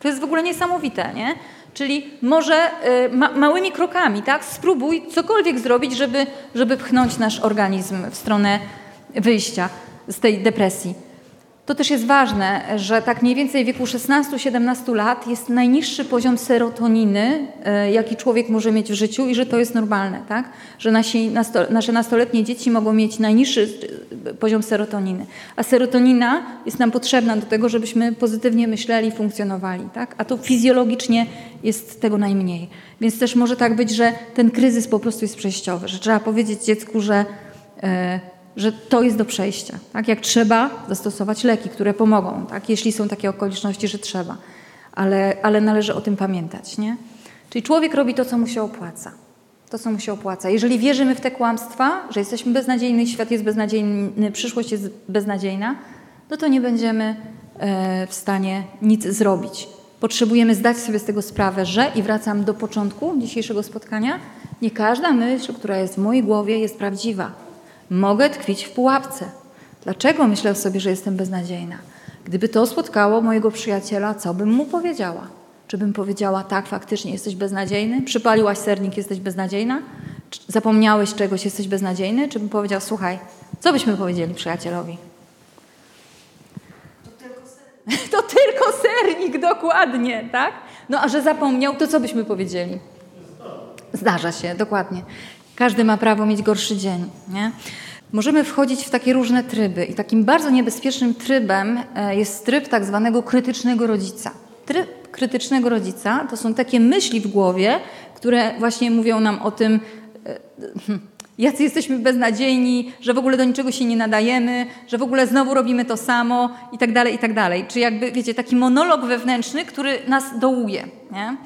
To jest w ogóle niesamowite, nie? Czyli może y, ma, małymi krokami, tak? Spróbuj cokolwiek zrobić, żeby, żeby pchnąć nasz organizm w stronę wyjścia z tej depresji. To też jest ważne, że tak mniej więcej w wieku 16-17 lat jest najniższy poziom serotoniny, e, jaki człowiek może mieć w życiu i że to jest normalne, tak? Że nasi, nasze nastoletnie dzieci mogą mieć najniższy e, poziom serotoniny. A serotonina jest nam potrzebna do tego, żebyśmy pozytywnie myśleli funkcjonowali, tak? A to fizjologicznie jest tego najmniej. Więc też może tak być, że ten kryzys po prostu jest przejściowy, że trzeba powiedzieć dziecku, że yy, że to jest do przejścia. Tak? Jak trzeba, zastosować leki, które pomogą, tak? jeśli są takie okoliczności, że trzeba. Ale, ale należy o tym pamiętać. Nie? Czyli człowiek robi to, co mu się opłaca. To, co mu się opłaca. Jeżeli wierzymy w te kłamstwa, że jesteśmy beznadziejni, świat jest beznadziejny, przyszłość jest beznadziejna, no to nie będziemy e, w stanie nic zrobić. Potrzebujemy zdać sobie z tego sprawę, że, i wracam do początku dzisiejszego spotkania, nie każda myśl, która jest w mojej głowie, jest prawdziwa. Mogę tkwić w pułapce. Dlaczego myślę sobie, że jestem beznadziejna? Gdyby to spotkało mojego przyjaciela, co bym mu powiedziała? Czy bym powiedziała, tak, faktycznie jesteś beznadziejny? Przypaliłaś sernik, jesteś beznadziejna? Zapomniałeś czegoś, jesteś beznadziejny? Czy bym powiedział, słuchaj, co byśmy powiedzieli przyjacielowi? To tylko sernik, dokładnie, tak? No a że zapomniał, to co byśmy powiedzieli? Zdarza się, dokładnie. Każdy ma prawo mieć gorszy dzień, nie? Możemy wchodzić w takie różne tryby i takim bardzo niebezpiecznym trybem e, jest tryb tak zwanego krytycznego rodzica. Tryb krytycznego rodzica to są takie myśli w głowie, które właśnie mówią nam o tym, e, jacy jesteśmy beznadziejni, że w ogóle do niczego się nie nadajemy, że w ogóle znowu robimy to samo i tak dalej, i tak dalej. Czy jakby, wiecie, taki monolog wewnętrzny, który nas dołuje. Nie?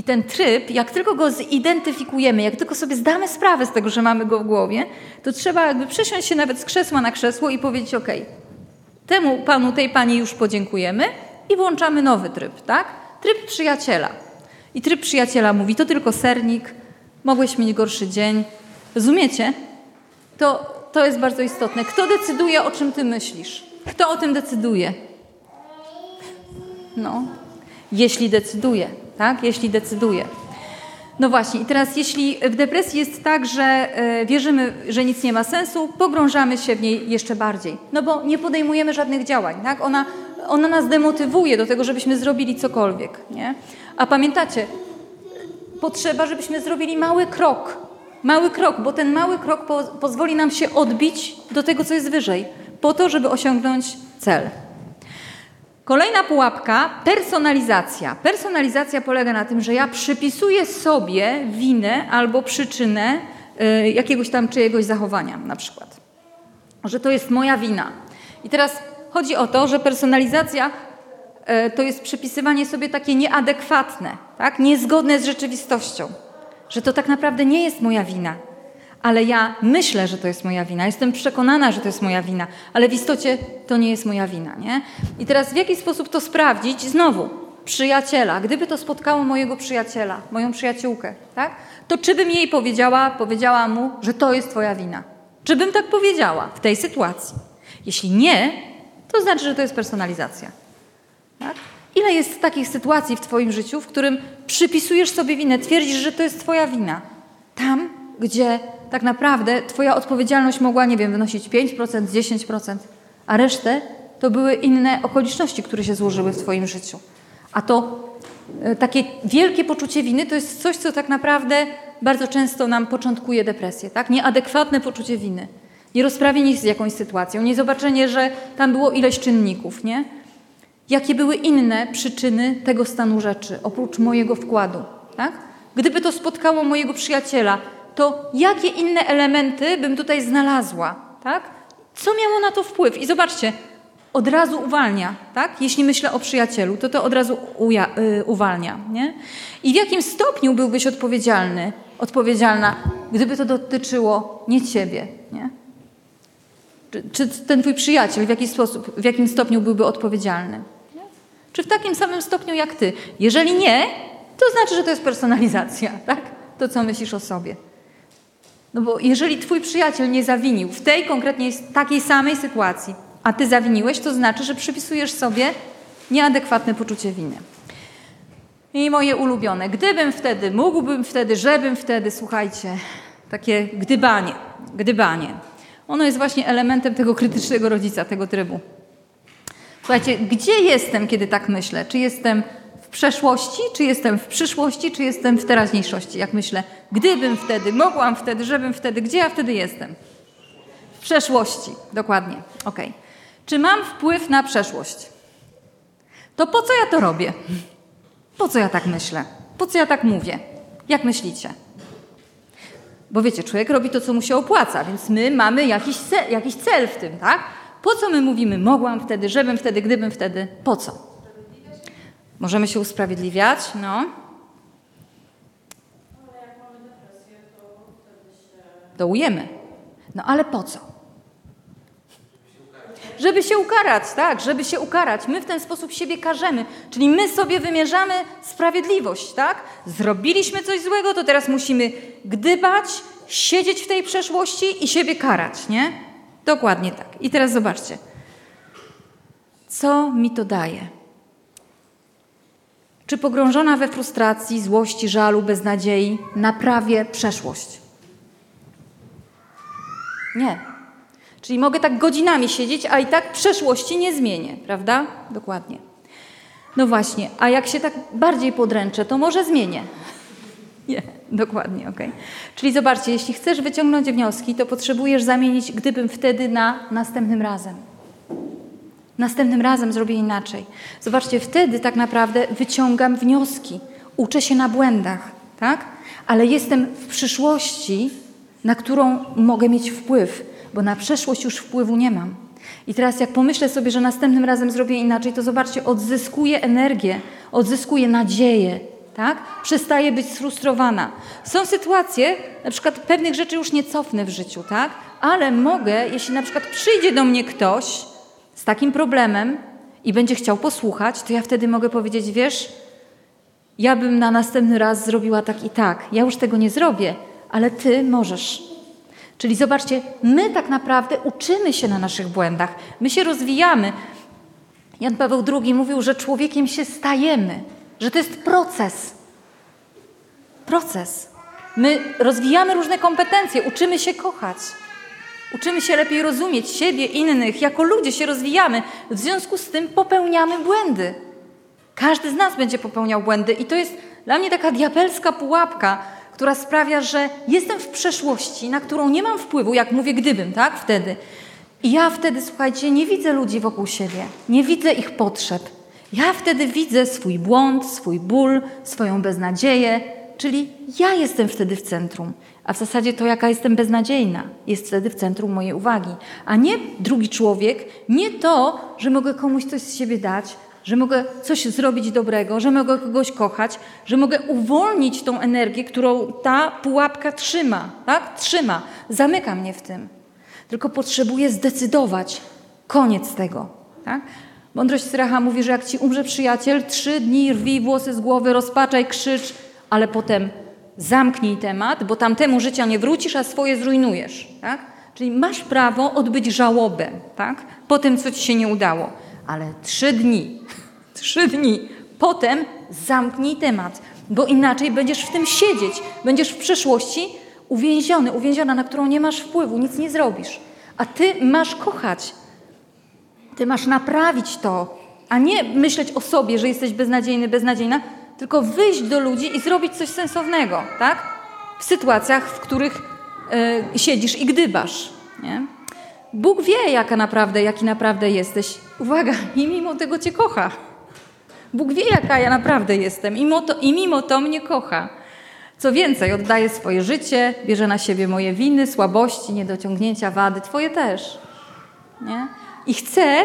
I ten tryb, jak tylko go zidentyfikujemy, jak tylko sobie zdamy sprawę z tego, że mamy go w głowie, to trzeba jakby przesiąść się nawet z krzesła na krzesło i powiedzieć, ok, temu panu, tej pani już podziękujemy i włączamy nowy tryb, tak? Tryb przyjaciela. I tryb przyjaciela mówi, to tylko sernik, mogłeś mieć gorszy dzień, Rozumiecie? To, to jest bardzo istotne. Kto decyduje, o czym ty myślisz? Kto o tym decyduje? No, jeśli decyduje, tak? Jeśli decyduje. No właśnie, i teraz jeśli w depresji jest tak, że e, wierzymy, że nic nie ma sensu, pogrążamy się w niej jeszcze bardziej. No bo nie podejmujemy żadnych działań, tak? Ona, ona nas demotywuje do tego, żebyśmy zrobili cokolwiek, nie? A pamiętacie, potrzeba, żebyśmy zrobili mały krok, Mały krok, bo ten mały krok po, pozwoli nam się odbić do tego, co jest wyżej, po to, żeby osiągnąć cel. Kolejna pułapka personalizacja. Personalizacja polega na tym, że ja przypisuję sobie winę albo przyczynę y, jakiegoś tam czyjegoś zachowania, na przykład. Że to jest moja wina. I teraz chodzi o to, że personalizacja y, to jest przypisywanie sobie takie nieadekwatne, tak? niezgodne z rzeczywistością że to tak naprawdę nie jest moja wina. Ale ja myślę, że to jest moja wina, jestem przekonana, że to jest moja wina, ale w istocie to nie jest moja wina. Nie? I teraz w jaki sposób to sprawdzić? Znowu, przyjaciela. Gdyby to spotkało mojego przyjaciela, moją przyjaciółkę, tak? to czy bym jej powiedziała, powiedziała mu, że to jest twoja wina? Czy bym tak powiedziała w tej sytuacji? Jeśli nie, to znaczy, że to jest personalizacja. Tak? Ile jest takich sytuacji w Twoim życiu, w którym przypisujesz sobie winę, twierdzisz, że to jest Twoja wina? Tam, gdzie tak naprawdę Twoja odpowiedzialność mogła, nie wiem, wynosić 5%, 10%, a resztę to były inne okoliczności, które się złożyły w Twoim życiu. A to e, takie wielkie poczucie winy to jest coś, co tak naprawdę bardzo często nam początkuje depresję, tak? Nieadekwatne poczucie winy. Nierozprawienie z jakąś sytuacją, niezobaczenie, że tam było ileś czynników, nie? jakie były inne przyczyny tego stanu rzeczy, oprócz mojego wkładu. Tak? Gdyby to spotkało mojego przyjaciela, to jakie inne elementy bym tutaj znalazła? Tak? Co miało na to wpływ? I zobaczcie, od razu uwalnia, tak? Jeśli myślę o przyjacielu, to to od razu y, uwalnia, nie? I w jakim stopniu byłbyś odpowiedzialny, odpowiedzialna, gdyby to dotyczyło nie ciebie, nie? Czy, czy ten twój przyjaciel w jaki sposób, w jakim stopniu byłby odpowiedzialny? Czy w takim samym stopniu jak ty? Jeżeli nie, to znaczy, że to jest personalizacja, tak? To, co myślisz o sobie. No bo jeżeli twój przyjaciel nie zawinił w tej konkretnie takiej samej sytuacji, a ty zawiniłeś, to znaczy, że przypisujesz sobie nieadekwatne poczucie winy. I moje ulubione. Gdybym wtedy, mógłbym wtedy, żebym wtedy, słuchajcie, takie gdybanie, gdybanie. Ono jest właśnie elementem tego krytycznego rodzica, tego trybu. Słuchajcie, gdzie jestem, kiedy tak myślę? Czy jestem przeszłości, czy jestem w przyszłości, czy jestem w teraźniejszości? Jak myślę, gdybym wtedy, mogłam wtedy, żebym wtedy, gdzie ja wtedy jestem? W przeszłości, dokładnie. Ok. Czy mam wpływ na przeszłość? To po co ja to robię? Po co ja tak myślę? Po co ja tak mówię? Jak myślicie? Bo wiecie, człowiek robi to, co mu się opłaca, więc my mamy jakiś cel, jakiś cel w tym, tak? Po co my mówimy, mogłam wtedy, żebym wtedy, gdybym wtedy? Po co? Możemy się usprawiedliwiać, no. Dołujemy. No ale po co? Żeby się ukarać, tak, żeby się ukarać. My w ten sposób siebie karzemy, czyli my sobie wymierzamy sprawiedliwość, tak? Zrobiliśmy coś złego, to teraz musimy gdybać, siedzieć w tej przeszłości i siebie karać, nie? Dokładnie tak. I teraz zobaczcie. Co mi to daje? Czy pogrążona we frustracji, złości, żalu, beznadziei naprawię przeszłość? Nie. Czyli mogę tak godzinami siedzieć, a i tak przeszłości nie zmienię, prawda? Dokładnie. No właśnie, a jak się tak bardziej podręczę, to może zmienię. Nie, dokładnie, ok. Czyli zobaczcie, jeśli chcesz wyciągnąć wnioski, to potrzebujesz zamienić gdybym wtedy na następnym razem. Następnym razem zrobię inaczej. Zobaczcie, wtedy tak naprawdę wyciągam wnioski, uczę się na błędach, tak? Ale jestem w przyszłości, na którą mogę mieć wpływ, bo na przeszłość już wpływu nie mam. I teraz, jak pomyślę sobie, że następnym razem zrobię inaczej, to zobaczcie, odzyskuję energię, odzyskuję nadzieję, tak? Przestaję być sfrustrowana. Są sytuacje, na przykład pewnych rzeczy już nie cofnę w życiu, tak? Ale mogę, jeśli na przykład przyjdzie do mnie ktoś z takim problemem i będzie chciał posłuchać, to ja wtedy mogę powiedzieć, wiesz, ja bym na następny raz zrobiła tak i tak. Ja już tego nie zrobię, ale ty możesz. Czyli zobaczcie, my tak naprawdę uczymy się na naszych błędach. My się rozwijamy. Jan Paweł II mówił, że człowiekiem się stajemy, że to jest proces. Proces. My rozwijamy różne kompetencje, uczymy się kochać. Uczymy się lepiej rozumieć siebie, innych. Jako ludzie się rozwijamy. W związku z tym popełniamy błędy. Każdy z nas będzie popełniał błędy i to jest dla mnie taka diabelska pułapka, która sprawia, że jestem w przeszłości, na którą nie mam wpływu, jak mówię gdybym, tak? Wtedy. I ja wtedy, słuchajcie, nie widzę ludzi wokół siebie, nie widzę ich potrzeb. Ja wtedy widzę swój błąd, swój ból, swoją beznadzieję, czyli ja jestem wtedy w centrum. A w zasadzie to, jaka jestem beznadziejna, jest wtedy w centrum mojej uwagi. A nie drugi człowiek, nie to, że mogę komuś coś z siebie dać, że mogę coś zrobić dobrego, że mogę kogoś kochać, że mogę uwolnić tą energię, którą ta pułapka trzyma, tak? Trzyma, zamyka mnie w tym. Tylko potrzebuję zdecydować. Koniec tego, tak? Mądrość Syracha mówi, że jak ci umrze przyjaciel, trzy dni rwij włosy z głowy, rozpaczaj, krzycz, ale potem zamknij temat, bo tamtemu życia nie wrócisz, a swoje zrujnujesz, tak? Czyli masz prawo odbyć żałobę, tak? Po tym, co ci się nie udało ale trzy dni, trzy dni potem zamknij temat, bo inaczej będziesz w tym siedzieć, będziesz w przeszłości uwięziony, uwięziona, na którą nie masz wpływu, nic nie zrobisz. A ty masz kochać, ty masz naprawić to, a nie myśleć o sobie, że jesteś beznadziejny, beznadziejna, tylko wyjść do ludzi i zrobić coś sensownego, tak? W sytuacjach, w których y, siedzisz i gdybasz, nie? Bóg wie, jaka naprawdę, jaki naprawdę jesteś. Uwaga, i mimo tego Cię kocha. Bóg wie, jaka ja naprawdę jestem, i mimo to, i mimo to mnie kocha. Co więcej, oddaje swoje życie, bierze na siebie moje winy, słabości, niedociągnięcia, wady, Twoje też. Nie? I chcę,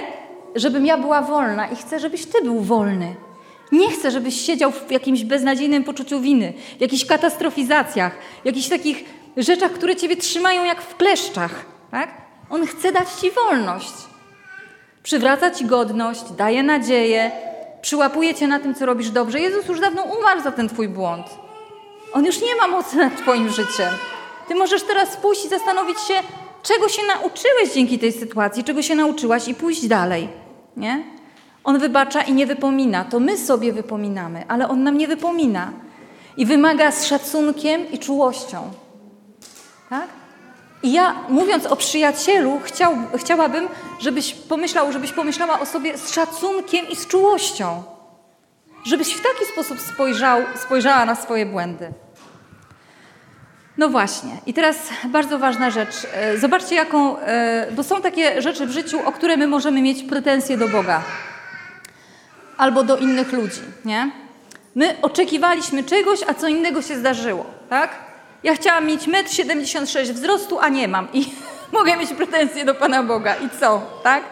żebym ja była wolna, i chcę, żebyś Ty był wolny. Nie chcę, żebyś siedział w jakimś beznadziejnym poczuciu winy, w jakichś katastrofizacjach, w jakichś takich rzeczach, które Ciebie trzymają jak w kleszczach. Tak? On chce dać Ci wolność. Przywraca Ci godność, daje nadzieję, przyłapuje Cię na tym, co robisz dobrze. Jezus już dawno umarł za ten Twój błąd. On już nie ma mocy nad Twoim życiem. Ty możesz teraz pójść i zastanowić się, czego się nauczyłeś dzięki tej sytuacji, czego się nauczyłaś i pójść dalej. Nie? On wybacza i nie wypomina. To my sobie wypominamy, ale On nam nie wypomina. I wymaga z szacunkiem i czułością. Tak? I ja, mówiąc o przyjacielu, chciał, chciałabym, żebyś pomyślał, żebyś pomyślała o sobie z szacunkiem i z czułością. Żebyś w taki sposób spojrzał, spojrzała na swoje błędy. No właśnie. I teraz bardzo ważna rzecz. E, zobaczcie, jaką. E, bo są takie rzeczy w życiu, o które my możemy mieć pretensje do Boga albo do innych ludzi, nie? My oczekiwaliśmy czegoś, a co innego się zdarzyło, tak? Ja chciałam mieć 1,76 m wzrostu, a nie mam. I mogę mieć pretensje do Pana Boga. I co, tak?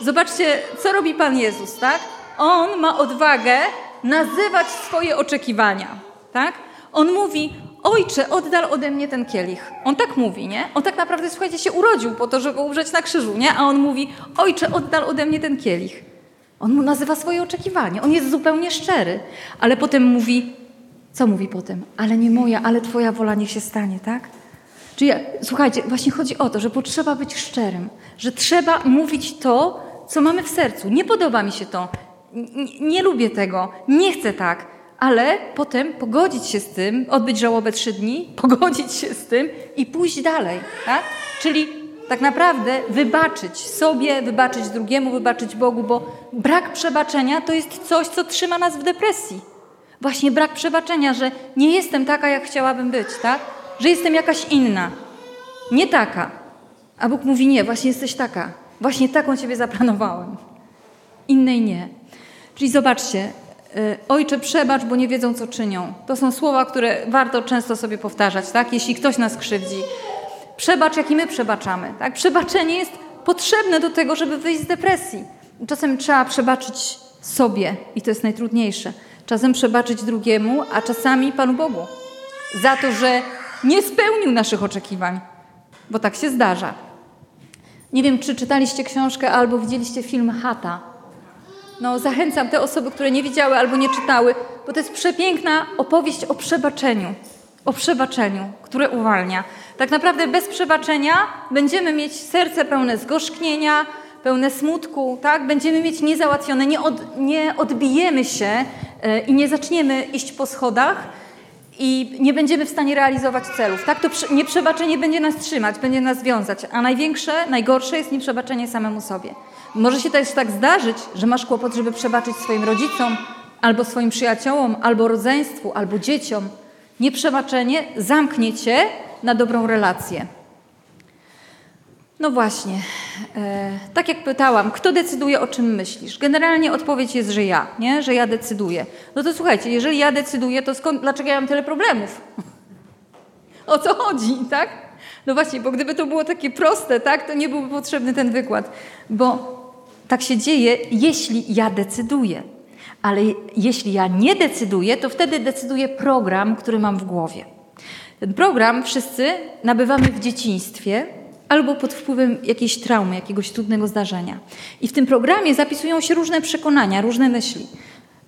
Zobaczcie, co robi Pan Jezus, tak? On ma odwagę nazywać swoje oczekiwania, tak? On mówi, ojcze, oddal ode mnie ten kielich. On tak mówi, nie? On tak naprawdę, słuchajcie, się urodził po to, żeby umrzeć na krzyżu, nie? A on mówi, ojcze, oddal ode mnie ten kielich. On mu nazywa swoje oczekiwanie. On jest zupełnie szczery. Ale potem mówi, co mówi potem? Ale nie moja, ale Twoja wola niech się stanie, tak? Czyli słuchajcie, właśnie chodzi o to, że potrzeba być szczerym, że trzeba mówić to, co mamy w sercu. Nie podoba mi się to. N nie lubię tego, nie chcę tak, ale potem pogodzić się z tym, odbyć żałobę trzy dni, pogodzić się z tym i pójść dalej. Tak? Czyli tak naprawdę wybaczyć sobie, wybaczyć drugiemu, wybaczyć Bogu, bo brak przebaczenia to jest coś, co trzyma nas w depresji. Właśnie brak przebaczenia, że nie jestem taka, jak chciałabym być, tak? Że jestem jakaś inna, nie taka. A Bóg mówi: Nie, właśnie jesteś taka. Właśnie taką ciebie zaplanowałem. Innej nie. Czyli zobaczcie, y, Ojcze, przebacz, bo nie wiedzą, co czynią. To są słowa, które warto często sobie powtarzać, tak? Jeśli ktoś nas krzywdzi. Przebacz, jak i my przebaczamy. Tak? Przebaczenie jest potrzebne do tego, żeby wyjść z depresji. Czasem trzeba przebaczyć sobie i to jest najtrudniejsze. Czasem przebaczyć drugiemu, a czasami Panu Bogu. Za to, że nie spełnił naszych oczekiwań. Bo tak się zdarza. Nie wiem, czy czytaliście książkę albo widzieliście film Hata. No, zachęcam te osoby, które nie widziały albo nie czytały, bo to jest przepiękna opowieść o przebaczeniu. O przebaczeniu, które uwalnia. Tak naprawdę bez przebaczenia będziemy mieć serce pełne zgorzknienia, pełne smutku, tak? Będziemy mieć niezałatwione, nie, od, nie odbijemy się yy, i nie zaczniemy iść po schodach i nie będziemy w stanie realizować celów. Tak? To nieprzebaczenie będzie nas trzymać, będzie nas wiązać, a największe, najgorsze jest nieprzebaczenie samemu sobie. Może się też tak zdarzyć, że masz kłopot, żeby przebaczyć swoim rodzicom, albo swoim przyjaciołom, albo rodzeństwu, albo dzieciom. Nieprzebaczenie zamknie cię na dobrą relację. No właśnie, e, tak jak pytałam, kto decyduje o czym myślisz? Generalnie odpowiedź jest, że ja, nie? że ja decyduję. No to słuchajcie, jeżeli ja decyduję, to skąd, dlaczego ja mam tyle problemów? o co chodzi, tak? No właśnie, bo gdyby to było takie proste, tak, to nie byłby potrzebny ten wykład, bo tak się dzieje, jeśli ja decyduję. Ale jeśli ja nie decyduję, to wtedy decyduje program, który mam w głowie. Ten program wszyscy nabywamy w dzieciństwie albo pod wpływem jakiejś traumy, jakiegoś trudnego zdarzenia. I w tym programie zapisują się różne przekonania, różne myśli.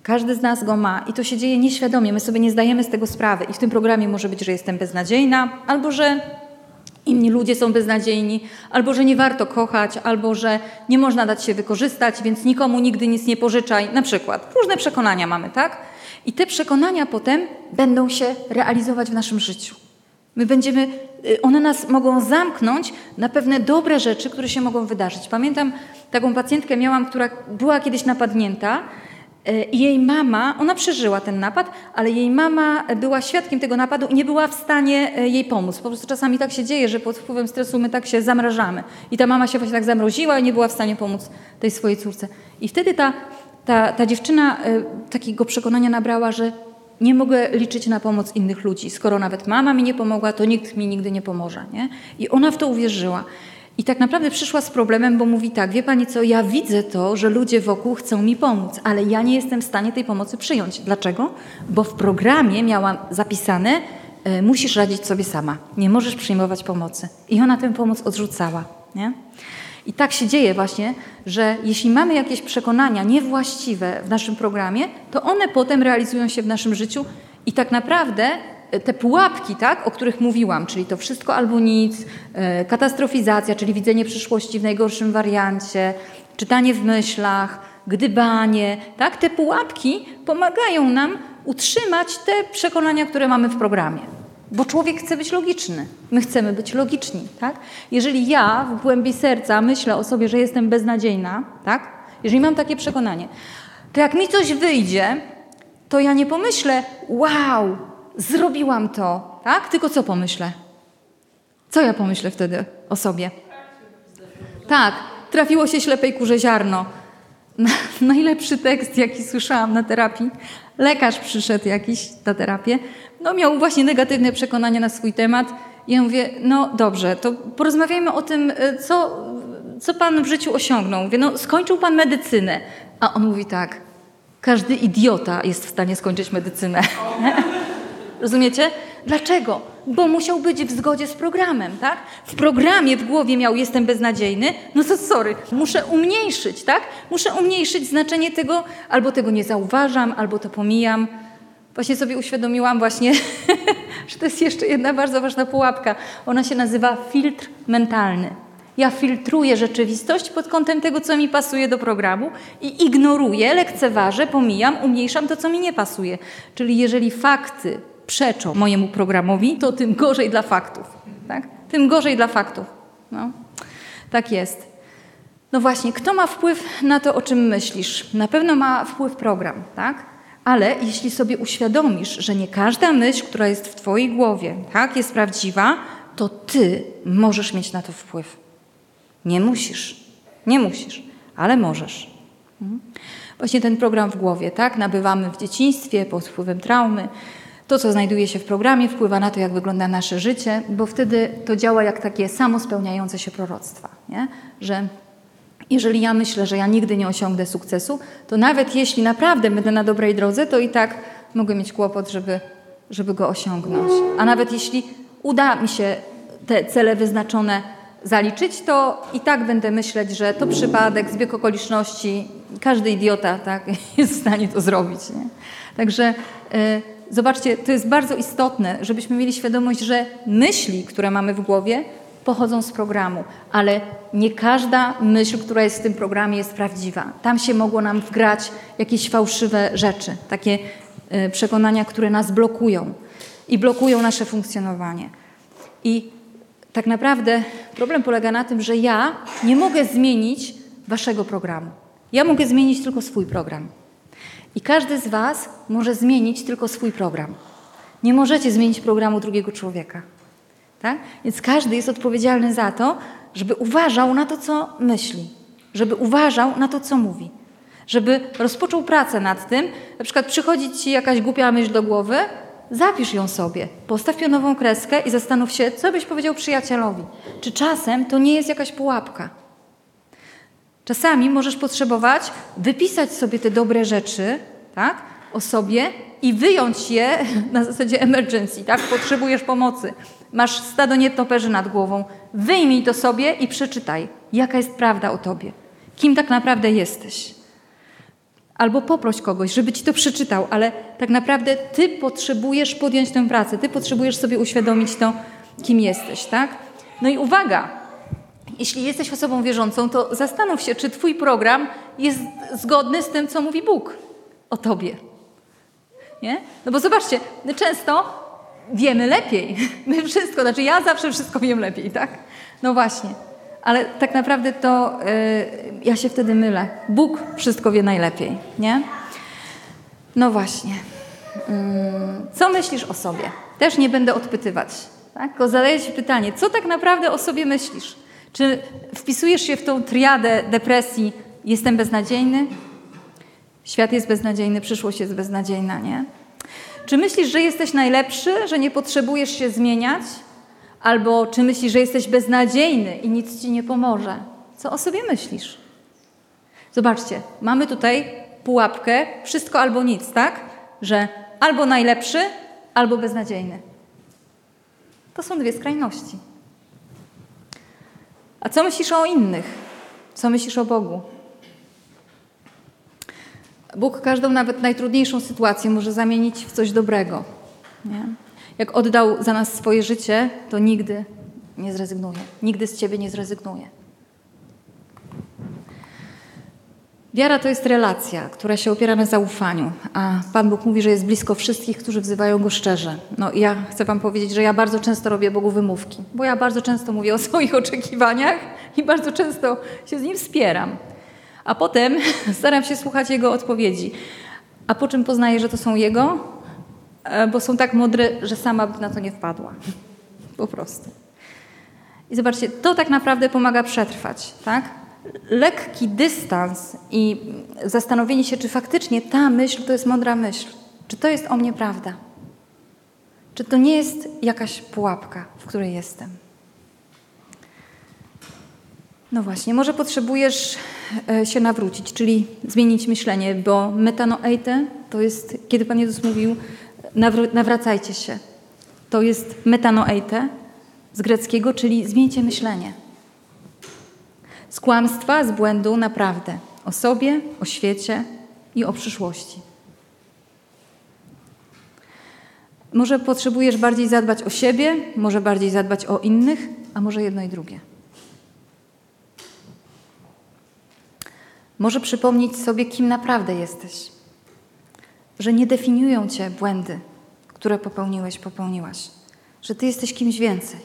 Każdy z nas go ma i to się dzieje nieświadomie, my sobie nie zdajemy z tego sprawy. I w tym programie może być, że jestem beznadziejna, albo że inni ludzie są beznadziejni, albo że nie warto kochać, albo że nie można dać się wykorzystać, więc nikomu nigdy nic nie pożyczaj. Na przykład różne przekonania mamy, tak? I te przekonania potem będą się realizować w naszym życiu. My będziemy, y, one nas mogą zamknąć na pewne dobre rzeczy, które się mogą wydarzyć. Pamiętam taką pacjentkę miałam, która była kiedyś napadnięta i jej mama, ona przeżyła ten napad, ale jej mama była świadkiem tego napadu i nie była w stanie y, jej pomóc. Po prostu czasami tak się dzieje, że pod wpływem stresu my tak się zamrażamy. I ta mama się właśnie tak zamroziła i nie była w stanie pomóc tej swojej córce. I wtedy ta, ta, ta dziewczyna takiego przekonania nabrała, że nie mogę liczyć na pomoc innych ludzi. Skoro nawet mama mi nie pomogła, to nikt mi nigdy nie pomoże. Nie? I ona w to uwierzyła. I tak naprawdę przyszła z problemem, bo mówi tak, wie pani co, ja widzę to, że ludzie wokół chcą mi pomóc, ale ja nie jestem w stanie tej pomocy przyjąć. Dlaczego? Bo w programie miałam zapisane, y, musisz radzić sobie sama, nie możesz przyjmować pomocy. I ona tę pomoc odrzucała. Nie? I tak się dzieje właśnie, że jeśli mamy jakieś przekonania niewłaściwe w naszym programie, to one potem realizują się w naszym życiu i tak naprawdę e, te pułapki, tak, o których mówiłam, czyli to wszystko albo nic, e, katastrofizacja, czyli widzenie przyszłości w najgorszym wariancie, czytanie w myślach, gdybanie, tak, te pułapki pomagają nam utrzymać te przekonania, które mamy w programie. Bo człowiek chce być logiczny. My chcemy być logiczni, tak? Jeżeli ja w głębi serca myślę o sobie, że jestem beznadziejna, tak? Jeżeli mam takie przekonanie, to jak mi coś wyjdzie, to ja nie pomyślę, wow, zrobiłam to, tak? Tylko co pomyślę? Co ja pomyślę wtedy o sobie? Tak, trafiło się ślepej kurze ziarno. Najlepszy tekst, jaki słyszałam na terapii. Lekarz przyszedł jakiś na terapię no, miał właśnie negatywne przekonania na swój temat. I ja mówię, no dobrze, to porozmawiajmy o tym, e, co, co pan w życiu osiągnął. Mówię, no skończył pan medycynę. A on mówi tak, każdy idiota jest w stanie skończyć medycynę. Rozumiecie? Dlaczego? Bo musiał być w zgodzie z programem, tak? W programie w głowie miał jestem beznadziejny, no to sorry, muszę umniejszyć, tak? Muszę umniejszyć znaczenie tego, albo tego nie zauważam, albo to pomijam właśnie sobie uświadomiłam właśnie, że to jest jeszcze jedna bardzo ważna pułapka. Ona się nazywa filtr mentalny. Ja filtruję rzeczywistość pod kątem tego, co mi pasuje do programu i ignoruję, lekceważę, pomijam, umniejszam to, co mi nie pasuje. Czyli jeżeli fakty przeczą mojemu programowi, to tym gorzej dla faktów. Tak? Tym gorzej dla faktów. No. Tak jest. No właśnie, kto ma wpływ na to, o czym myślisz? Na pewno ma wpływ program, tak? Ale jeśli sobie uświadomisz, że nie każda myśl, która jest w Twojej głowie, tak, jest prawdziwa, to Ty możesz mieć na to wpływ. Nie musisz. Nie musisz, ale możesz. Mhm. Właśnie ten program w głowie, tak? Nabywamy w dzieciństwie pod wpływem traumy. To, co znajduje się w programie, wpływa na to, jak wygląda nasze życie, bo wtedy to działa jak takie samospełniające się proroctwa, nie? że jeżeli ja myślę, że ja nigdy nie osiągnę sukcesu, to nawet jeśli naprawdę będę na dobrej drodze, to i tak mogę mieć kłopot, żeby, żeby go osiągnąć. A nawet jeśli uda mi się te cele wyznaczone zaliczyć, to i tak będę myśleć, że to przypadek, zbieg okoliczności, każdy idiota tak, jest w stanie to zrobić. Nie? Także y, zobaczcie, to jest bardzo istotne, żebyśmy mieli świadomość, że myśli, które mamy w głowie, pochodzą z programu, ale nie każda myśl, która jest w tym programie, jest prawdziwa. Tam się mogło nam wgrać jakieś fałszywe rzeczy, takie y, przekonania, które nas blokują i blokują nasze funkcjonowanie. I tak naprawdę problem polega na tym, że ja nie mogę zmienić waszego programu. Ja mogę zmienić tylko swój program. I każdy z was może zmienić tylko swój program. Nie możecie zmienić programu drugiego człowieka. Tak? Więc każdy jest odpowiedzialny za to, żeby uważał na to, co myśli, żeby uważał na to, co mówi, żeby rozpoczął pracę nad tym. Na przykład przychodzi ci jakaś głupia myśl do głowy, zapisz ją sobie, postaw pionową kreskę i zastanów się, co byś powiedział przyjacielowi. Czy czasem to nie jest jakaś pułapka? Czasami możesz potrzebować wypisać sobie te dobre rzeczy tak, o sobie i wyjąć je na zasadzie emergency, tak? Potrzebujesz pomocy. Masz stado nietoperzy nad głową. Wyjmij to sobie i przeczytaj, jaka jest prawda o tobie. Kim tak naprawdę jesteś. Albo poproś kogoś, żeby ci to przeczytał, ale tak naprawdę ty potrzebujesz podjąć tę pracę, ty potrzebujesz sobie uświadomić to, kim jesteś, tak? No i uwaga, jeśli jesteś osobą wierzącą, to zastanów się, czy twój program jest zgodny z tym, co mówi Bóg o tobie. Nie? No bo zobaczcie, często wiemy lepiej. My wszystko, znaczy ja zawsze wszystko wiem lepiej, tak? No właśnie. Ale tak naprawdę to yy, ja się wtedy mylę. Bóg wszystko wie najlepiej, nie? No właśnie. Yy, co myślisz o sobie? Też nie będę odpytywać. Tak? Tylko zadaję Ci pytanie, co tak naprawdę o sobie myślisz? Czy wpisujesz się w tą triadę depresji, jestem beznadziejny? Świat jest beznadziejny, przyszłość jest beznadziejna, nie? Czy myślisz, że jesteś najlepszy, że nie potrzebujesz się zmieniać? Albo czy myślisz, że jesteś beznadziejny i nic ci nie pomoże? Co o sobie myślisz? Zobaczcie, mamy tutaj pułapkę wszystko albo nic, tak? Że albo najlepszy, albo beznadziejny. To są dwie skrajności. A co myślisz o innych? Co myślisz o Bogu? Bóg każdą, nawet najtrudniejszą sytuację może zamienić w coś dobrego. Nie? Jak oddał za nas swoje życie, to nigdy nie zrezygnuje. Nigdy z Ciebie nie zrezygnuje. Wiara to jest relacja, która się opiera na zaufaniu, a Pan Bóg mówi, że jest blisko wszystkich, którzy wzywają Go szczerze. No i ja chcę Wam powiedzieć, że ja bardzo często robię Bogu wymówki, bo ja bardzo często mówię o swoich oczekiwaniach i bardzo często się z Nim wspieram a potem staram się słuchać Jego odpowiedzi. A po czym poznaję, że to są Jego? E, bo są tak mądre, że sama by na to nie wpadła. Po prostu. I zobaczcie, to tak naprawdę pomaga przetrwać, tak? Lekki dystans i zastanowienie się, czy faktycznie ta myśl to jest mądra myśl. Czy to jest o mnie prawda? Czy to nie jest jakaś pułapka, w której jestem? No właśnie, może potrzebujesz e, się nawrócić, czyli zmienić myślenie, bo metanoeite to jest, kiedy Pan Jezus mówił, nawracajcie się. To jest metanoeite z greckiego, czyli zmieńcie myślenie. Z kłamstwa, z błędu na prawdę. O sobie, o świecie i o przyszłości. Może potrzebujesz bardziej zadbać o siebie, może bardziej zadbać o innych, a może jedno i drugie. Może przypomnieć sobie, kim naprawdę jesteś. Że nie definiują cię błędy, które popełniłeś, popełniłaś. Że ty jesteś kimś więcej.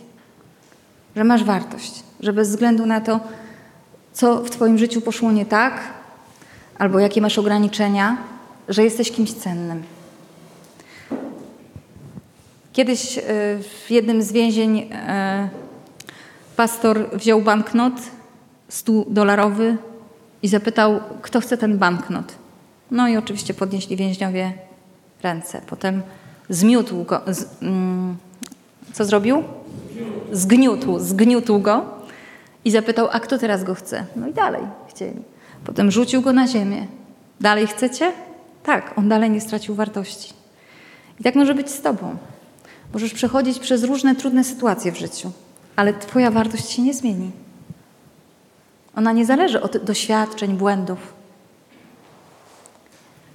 Że masz wartość. Że bez względu na to, co w twoim życiu poszło nie tak, albo jakie masz ograniczenia, że jesteś kimś cennym. Kiedyś e, w jednym z więzień e, pastor wziął banknot 100 dolarowy i zapytał, kto chce ten banknot. No i oczywiście podnieśli więźniowie ręce. Potem zmiótł go. Z, mm, co zrobił? Zgniótł, zgniótł go i zapytał, a kto teraz go chce? No i dalej chcieli. Potem rzucił go na ziemię. Dalej chcecie? Tak, on dalej nie stracił wartości. I tak może być z Tobą. Możesz przechodzić przez różne trudne sytuacje w życiu, ale Twoja wartość się nie zmieni. Ona nie zależy od doświadczeń, błędów.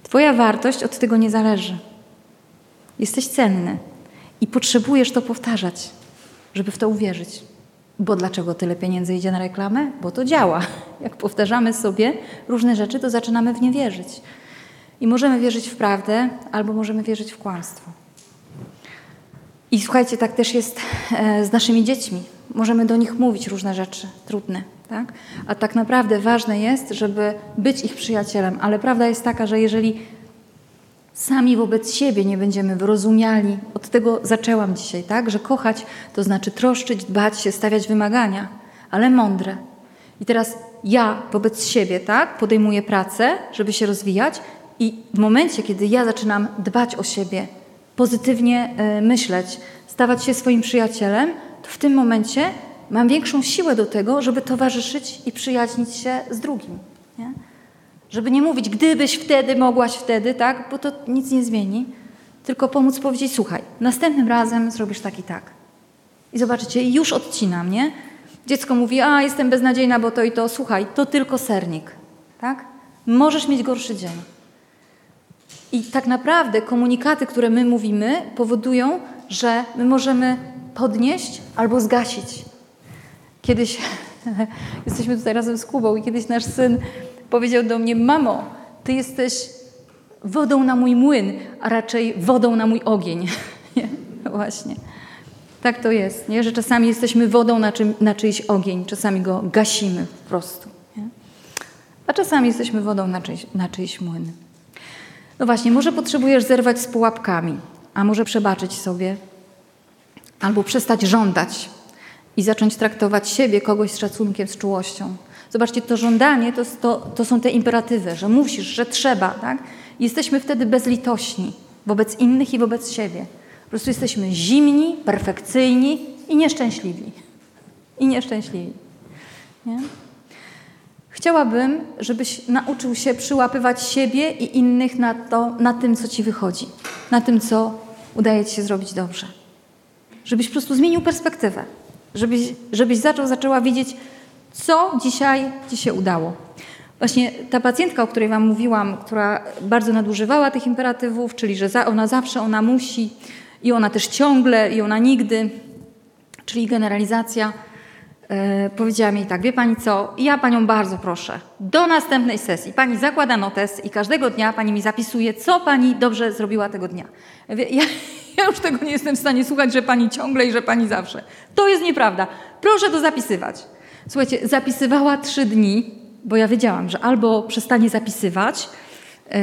Twoja wartość od tego nie zależy. Jesteś cenny i potrzebujesz to powtarzać, żeby w to uwierzyć. Bo dlaczego tyle pieniędzy idzie na reklamę? Bo to działa. Jak powtarzamy sobie różne rzeczy, to zaczynamy w nie wierzyć. I możemy wierzyć w prawdę, albo możemy wierzyć w kłamstwo. I słuchajcie, tak też jest e, z naszymi dziećmi. Możemy do nich mówić różne rzeczy trudne, tak? A tak naprawdę ważne jest, żeby być ich przyjacielem. Ale prawda jest taka, że jeżeli sami wobec siebie nie będziemy wyrozumiali, od tego zaczęłam dzisiaj, tak? Że kochać to znaczy troszczyć, dbać się, stawiać wymagania, ale mądre. I teraz ja wobec siebie, tak? Podejmuję pracę, żeby się rozwijać, i w momencie, kiedy ja zaczynam dbać o siebie, pozytywnie e, myśleć, stawać się swoim przyjacielem, to w tym momencie mam większą siłę do tego, żeby towarzyszyć i przyjaźnić się z drugim. Nie? Żeby nie mówić, gdybyś wtedy, mogłaś wtedy, tak? bo to nic nie zmieni, tylko pomóc powiedzieć, słuchaj, następnym razem zrobisz tak i tak. I zobaczycie, już odcinam, nie? Dziecko mówi, a jestem beznadziejna, bo to i to. Słuchaj, to tylko sernik, tak? Możesz mieć gorszy dzień. I tak naprawdę komunikaty, które my mówimy, powodują, że my możemy podnieść albo zgasić. Kiedyś jesteśmy tutaj razem z Kubą i kiedyś nasz syn powiedział do mnie: Mamo, ty jesteś wodą na mój młyn, a raczej wodą na mój ogień. nie? Właśnie. Tak to jest, nie? że czasami jesteśmy wodą na, czym, na czyjś ogień, czasami go gasimy po prostu. Nie? A czasami jesteśmy wodą na czyjś, na czyjś młyn. No właśnie, może potrzebujesz zerwać z pułapkami, a może przebaczyć sobie, albo przestać żądać i zacząć traktować siebie, kogoś z szacunkiem, z czułością. Zobaczcie, to żądanie to, to, to są te imperatywy, że musisz, że trzeba. Tak? Jesteśmy wtedy bezlitośni wobec innych i wobec siebie. Po prostu jesteśmy zimni, perfekcyjni i nieszczęśliwi. I nieszczęśliwi. Nie? Chciałabym, żebyś nauczył się przyłapywać siebie i innych na, to, na tym, co ci wychodzi, na tym, co udaje ci się zrobić dobrze. Żebyś po prostu zmienił perspektywę, żebyś, żebyś zaczął, zaczęła widzieć, co dzisiaj ci się udało. Właśnie ta pacjentka, o której Wam mówiłam, która bardzo nadużywała tych imperatywów, czyli że ona zawsze, ona musi i ona też ciągle i ona nigdy, czyli generalizacja E, powiedziała mi tak, wie pani co, ja panią bardzo proszę, do następnej sesji pani zakłada notes i każdego dnia pani mi zapisuje, co pani dobrze zrobiła tego dnia. Ja, ja już tego nie jestem w stanie słuchać, że pani ciągle i że pani zawsze. To jest nieprawda. Proszę to zapisywać. Słuchajcie, zapisywała trzy dni, bo ja wiedziałam, że albo przestanie zapisywać, yy,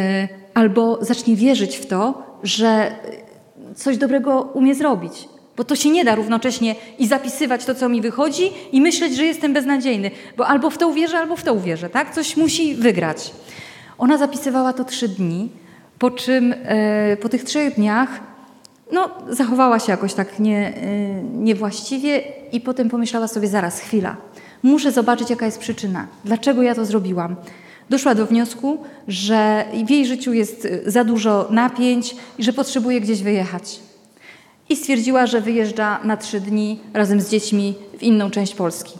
albo zacznie wierzyć w to, że coś dobrego umie zrobić. Bo to się nie da równocześnie i zapisywać to, co mi wychodzi, i myśleć, że jestem beznadziejny, bo albo w to uwierzę, albo w to uwierzę, tak? Coś musi wygrać. Ona zapisywała to trzy dni, po czym e, po tych trzech dniach no, zachowała się jakoś tak nie, e, niewłaściwie i potem pomyślała sobie, zaraz, chwila, muszę zobaczyć, jaka jest przyczyna, dlaczego ja to zrobiłam. Doszła do wniosku, że w jej życiu jest za dużo napięć i że potrzebuje gdzieś wyjechać i stwierdziła, że wyjeżdża na trzy dni razem z dziećmi w inną część Polski.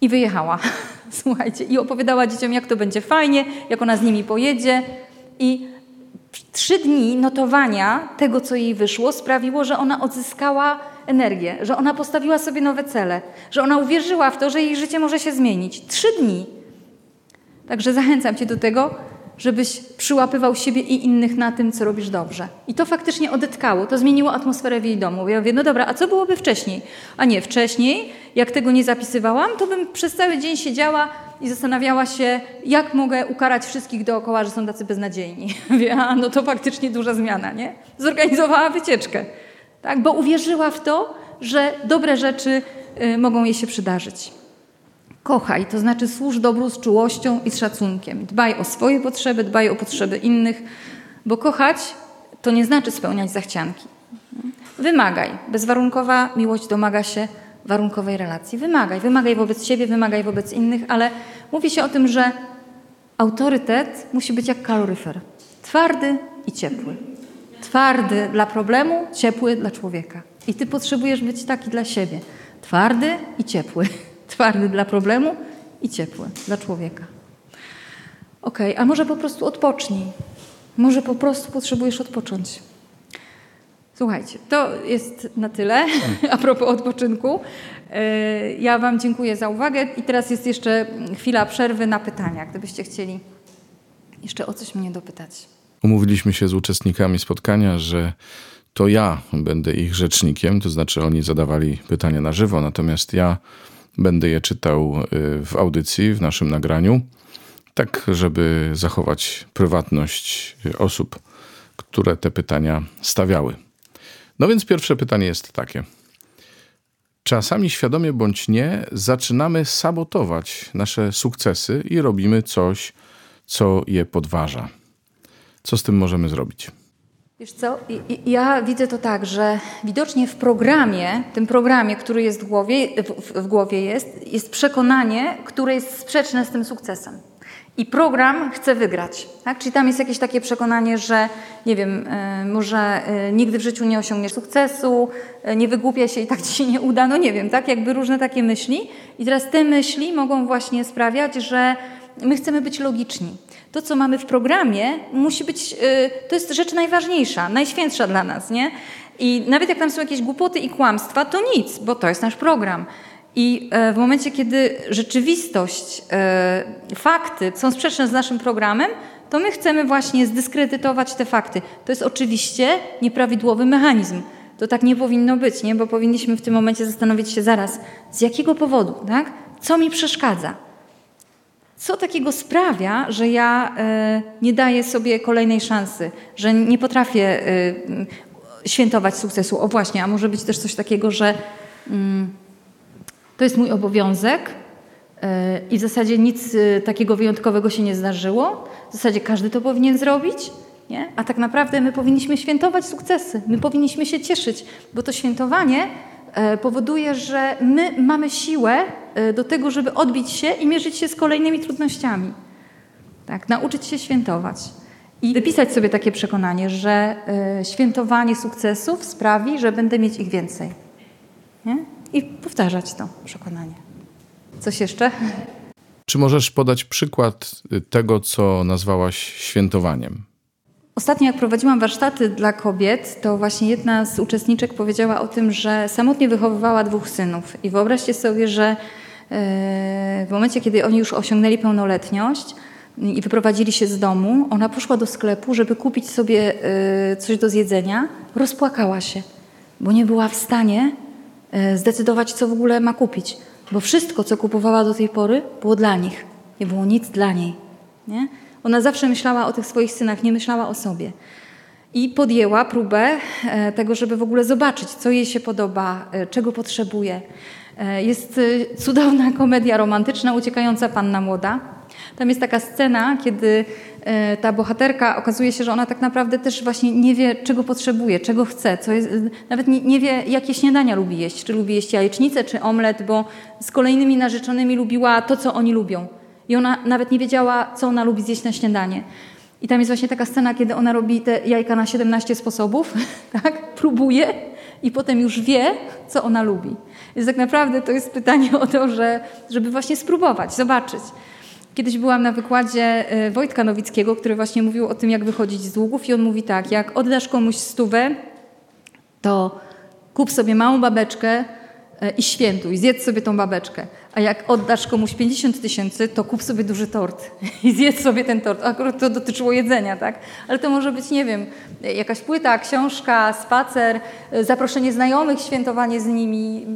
I wyjechała, słuchajcie, i opowiadała dzieciom, jak to będzie fajnie, jak ona z nimi pojedzie. I trzy dni notowania tego, co jej wyszło, sprawiło, że ona odzyskała energię, że ona postawiła sobie nowe cele, że ona uwierzyła w to, że jej życie może się zmienić. Trzy dni. Także zachęcam Cię do tego, żebyś przyłapywał siebie i innych na tym, co robisz dobrze. I to faktycznie odetkało, to zmieniło atmosferę w jej domu. Ja mówię, no dobra, a co byłoby wcześniej? A nie, wcześniej, jak tego nie zapisywałam, to bym przez cały dzień siedziała i zastanawiała się, jak mogę ukarać wszystkich dookoła, że są tacy beznadziejni. Wie, a no to faktycznie duża zmiana, nie? Zorganizowała wycieczkę, tak? bo uwierzyła w to, że dobre rzeczy y, mogą jej się przydarzyć. Kochaj, to znaczy służ dobru z czułością i z szacunkiem. Dbaj o swoje potrzeby, dbaj o potrzeby innych, bo kochać to nie znaczy spełniać zachcianki. Wymagaj. Bezwarunkowa miłość domaga się warunkowej relacji. Wymagaj. Wymagaj wobec siebie, wymagaj wobec innych, ale mówi się o tym, że autorytet musi być jak kaloryfer. Twardy i ciepły. Twardy dla problemu, ciepły dla człowieka. I ty potrzebujesz być taki dla siebie. Twardy i ciepły. Twardy dla problemu i ciepły dla człowieka. Ok, a może po prostu odpocznij. Może po prostu potrzebujesz odpocząć. Słuchajcie, to jest na tyle a propos odpoczynku. E, ja Wam dziękuję za uwagę i teraz jest jeszcze chwila przerwy na pytania, gdybyście chcieli jeszcze o coś mnie dopytać. Umówiliśmy się z uczestnikami spotkania, że to ja będę ich rzecznikiem, to znaczy oni zadawali pytania na żywo, natomiast ja będę je czytał y, w audycji, w naszym nagraniu, tak żeby zachować prywatność osób, które te pytania stawiały. No więc pierwsze pytanie jest takie. Czasami świadomie bądź nie, zaczynamy sabotować nasze sukcesy i robimy coś, co je podważa. Co z tym możemy zrobić? Wiesz co, ja widzę to tak, że widocznie w programie, tym programie, który jest w głowie, w, głowie jest, jest przekonanie, które jest sprzeczne z tym sukcesem. I program chce wygrać. Tak? Czyli tam jest jakieś takie przekonanie, że nie wiem, y, może y, nigdy w życiu nie osiągniesz sukcesu, y, nie wygłupia się i tak ci się nie uda, no nie wiem, tak? Jakby różne takie myśli. I teraz te myśli mogą właśnie sprawiać, że my chcemy być logiczni. To, co mamy w programie, musi być, to jest rzecz najważniejsza, najświętsza dla nas, nie? I nawet jak tam są jakieś głupoty i kłamstwa, to nic, bo to jest nasz program. I e, w momencie, kiedy rzeczywistość, e, fakty są sprzeczne z naszym programem, to my chcemy właśnie zdyskredytować te fakty. To jest oczywiście nieprawidłowy mechanizm. To tak nie powinno być, nie? bo powinniśmy w tym momencie zastanowić się zaraz, z jakiego powodu, tak? co mi przeszkadza. Co takiego sprawia, że ja e, nie daję sobie kolejnej szansy, że nie potrafię świętować sukcesu? O właśnie, a może być też coś takiego, że. Mm, to jest mój obowiązek e, i w zasadzie nic e, takiego wyjątkowego się nie zdarzyło. W zasadzie każdy to powinien zrobić. Nie? A tak naprawdę my powinniśmy świętować sukcesy, my powinniśmy się cieszyć, bo to świętowanie e, powoduje, że my mamy siłę do tego, żeby odbić się i mierzyć się z kolejnymi trudnościami. Tak, nauczyć się świętować. I wypisać sobie takie przekonanie, że świętowanie sukcesów sprawi, że będę mieć ich więcej. Nie? i powtarzać to przekonanie. Coś jeszcze? Czy możesz podać przykład tego, co nazwałaś świętowaniem? Ostatnio, jak prowadziłam warsztaty dla kobiet, to właśnie jedna z uczestniczek powiedziała o tym, że samotnie wychowywała dwóch synów. I wyobraźcie sobie, że e, w momencie, kiedy oni już osiągnęli pełnoletność i wyprowadzili się z domu, ona poszła do sklepu, żeby kupić sobie e, coś do zjedzenia. Rozpłakała się, bo nie była w stanie E, zdecydować, co w ogóle ma kupić. Bo wszystko, co kupowała do tej pory, było dla nich. Nie było nic dla niej. Nie? Ona zawsze myślała o tych swoich synach, nie myślała o sobie. I podjęła próbę e, tego, żeby w ogóle zobaczyć, co jej się podoba, e, czego potrzebuje. Jest cudowna komedia romantyczna, Uciekająca Panna Młoda. Tam jest taka scena, kiedy E, ta bohaterka okazuje się, że ona tak naprawdę też właśnie nie wie, czego potrzebuje, czego chce, co jest, nawet nie, wie, jakie śniadania lubi jeść, czy lubi jeść jajecznicę, czy omlet, bo z kolejnymi narzeczonymi lubiła to, co oni lubią. I ona nawet nie wiedziała, co ona lubi zjeść na śniadanie. I tam jest właśnie taka scena, kiedy ona robi te jajka na 17 sposobów, tak? próbuje i potem już wie, co ona lubi. Więc tak naprawdę to jest pytanie o to, że, żeby właśnie spróbować, zobaczyć. Kiedyś byłam na wykładzie y, Wojtka Nowickiego, który właśnie mówił o tym, jak wychodzić z długów i on mówi tak, jak oddasz komuś stówę, to kup sobie małą babeczkę, e, i świętuj, zjedz sobie tą babeczkę. A jak oddasz komuś 50 tysięcy, to kup sobie duży tort i zjedz sobie ten tort. Akurat to dotyczyło jedzenia, tak? Ale to może być, nie wiem, jakaś płyta, książka, spacer, e, zaproszenie znajomych, świętowanie z nimi,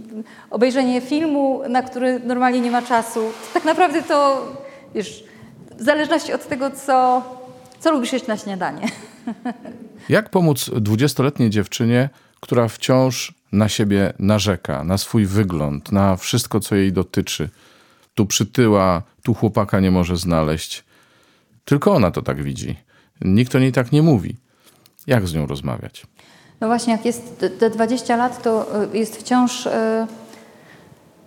obejrzenie filmu, na który normalnie nie ma czasu. Tak naprawdę to, wiesz, w zależności od tego, co, co lubisz jeść na śniadanie. Jak pomóc dwudziestoletniej dziewczynie, która wciąż na siebie narzeka, na swój wygląd, na wszystko, co jej dotyczy? Tu przytyła, tu chłopaka nie może znaleźć. Tylko ona to tak widzi. Nikt o niej tak nie mówi. Jak z nią rozmawiać? No właśnie, jak jest te 20 lat, to y, jest wciąż. Yy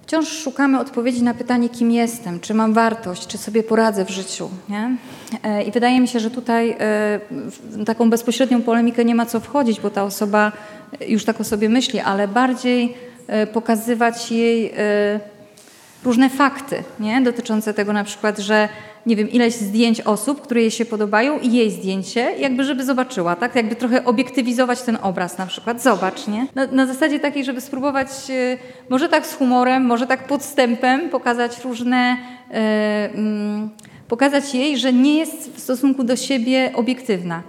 Wciąż szukamy odpowiedzi na pytanie, kim jestem, czy mam wartość, czy sobie poradzę w życiu. Nie? E, I wydaje mi się, że tutaj e, w taką bezpośrednią polemikę nie ma co wchodzić, bo ta osoba już tak o sobie myśli, ale bardziej e, pokazywać jej różne fakty nie? dotyczące tego na przykład, że nie wiem, ileś zdjęć osób, które jej się podobają i jej zdjęcie, jakby żeby zobaczyła, tak? Jakby trochę obiektywizować ten obraz na przykład. Zobacz, nie? Na, na zasadzie takiej, żeby spróbować, e, może tak z humorem, może tak podstępem pokazać różne, e, mm, pokazać jej, że nie jest w stosunku do siebie obiektywna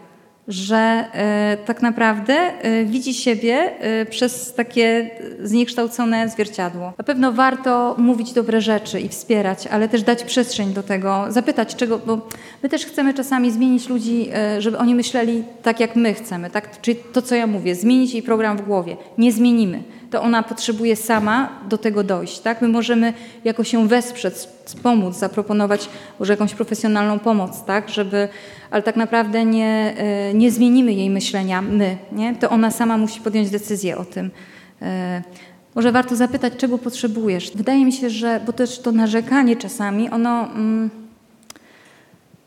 że e, tak naprawdę e, widzi siebie e, przez takie zniekształcone zwierciadło. Na pewno warto mówić dobre rzeczy i wspierać, ale też dać przestrzeń do tego, zapytać czego, bo my też chcemy czasami zmienić ludzi, żeby oni myśleli tak, jak my chcemy. Tak? Czyli to, co ja mówię, zmienić jej program w głowie. Nie zmienimy to ona potrzebuje sama do tego dojść. Tak? My możemy jakoś się wesprzeć, pomóc, zaproponować może jakąś profesjonalną pomoc, tak? żeby, ale tak naprawdę nie, e, nie zmienimy jej myślenia my. Nie? To ona sama musi podjąć decyzję o tym. E, może warto zapytać, czego potrzebujesz. Wydaje mi się, że, bo też to narzekanie czasami, ono... Mm,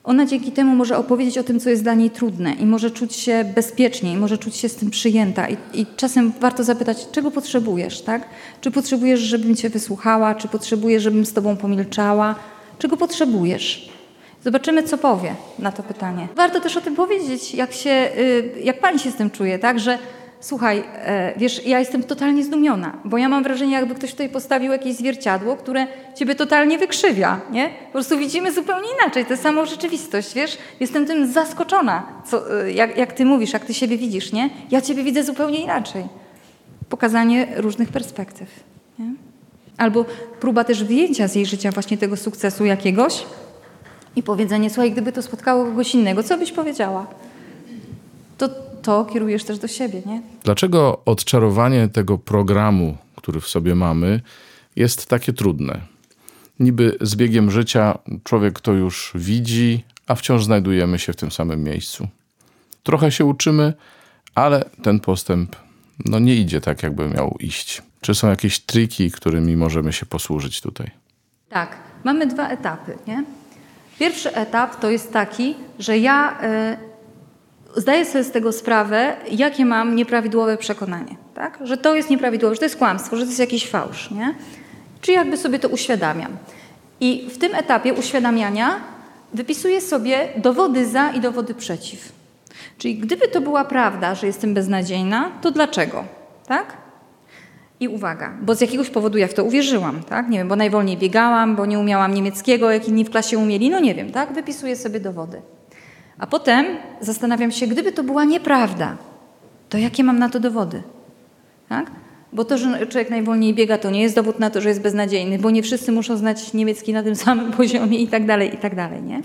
ona dzięki temu może opowiedzieć o tym, co jest dla niej trudne i może czuć się bezpieczniej, może czuć się z tym przyjęta. I, I, czasem warto zapytać, czego potrzebujesz, tak? Czy potrzebujesz, żebym cię wysłuchała, czy potrzebujesz, żebym z tobą pomilczała? Czego potrzebujesz? Zobaczymy, co powie na to pytanie. Warto też o tym powiedzieć, jak, się, y, jak pani się z tym czuje, tak? Że Słuchaj, e, wiesz, ja jestem totalnie zdumiona, bo ja mam wrażenie, jakby ktoś tutaj postawił jakieś zwierciadło, które ciebie totalnie wykrzywia, nie? Po prostu widzimy zupełnie inaczej tę samą rzeczywistość, wiesz? Jestem tym zaskoczona, co, e, jak, jak ty mówisz, jak ty siebie widzisz, nie? Ja ciebie widzę zupełnie inaczej. Pokazanie różnych perspektyw, nie? Albo próba też wyjęcia z jej życia właśnie tego sukcesu jakiegoś i powiedzenie, słuchaj, gdyby to spotkało kogoś innego, co byś powiedziała? To to kierujesz też do siebie, nie? Dlaczego odczarowanie tego programu, który w sobie mamy, jest takie trudne? Niby z biegiem życia człowiek to już widzi, a wciąż znajdujemy się w tym samym miejscu. Trochę się uczymy, ale ten postęp no nie idzie tak, jakby miał iść. Czy są jakieś triki, którymi możemy się posłużyć tutaj? Tak, mamy dwa etapy. Nie? Pierwszy etap to jest taki, że ja y, zdaję sobie z tego sprawę, jakie mam nieprawidłowe przekonanie. Tak? Że to jest nieprawidłowe, że to jest kłamstwo, że to jest jakiś fałsz. Nie? Czy jakby sobie to uświadamiam. I w tym etapie uświadamiania wypisuję sobie dowody za i dowody przeciw. Czyli gdyby to była prawda, że jestem beznadziejna, to dlaczego? Tak? I uwaga, bo z jakiegoś powodu ja w to uwierzyłam, tak? Nie wiem, bo najwolniej biegałam, bo nie umiałam niemieckiego, jak inni w klasie umieli, no nie wiem, tak? Wypisuję sobie dowody. A potem zastanawiam się, gdyby to była nieprawda, to jakie mam na to dowody? Tak? Bo to, że człowiek najwolniej biega, to nie jest dowód na to, że jest beznadziejny, bo nie wszyscy muszą znać niemiecki na tym samym poziomie i tak dalej, i tak dalej, nie?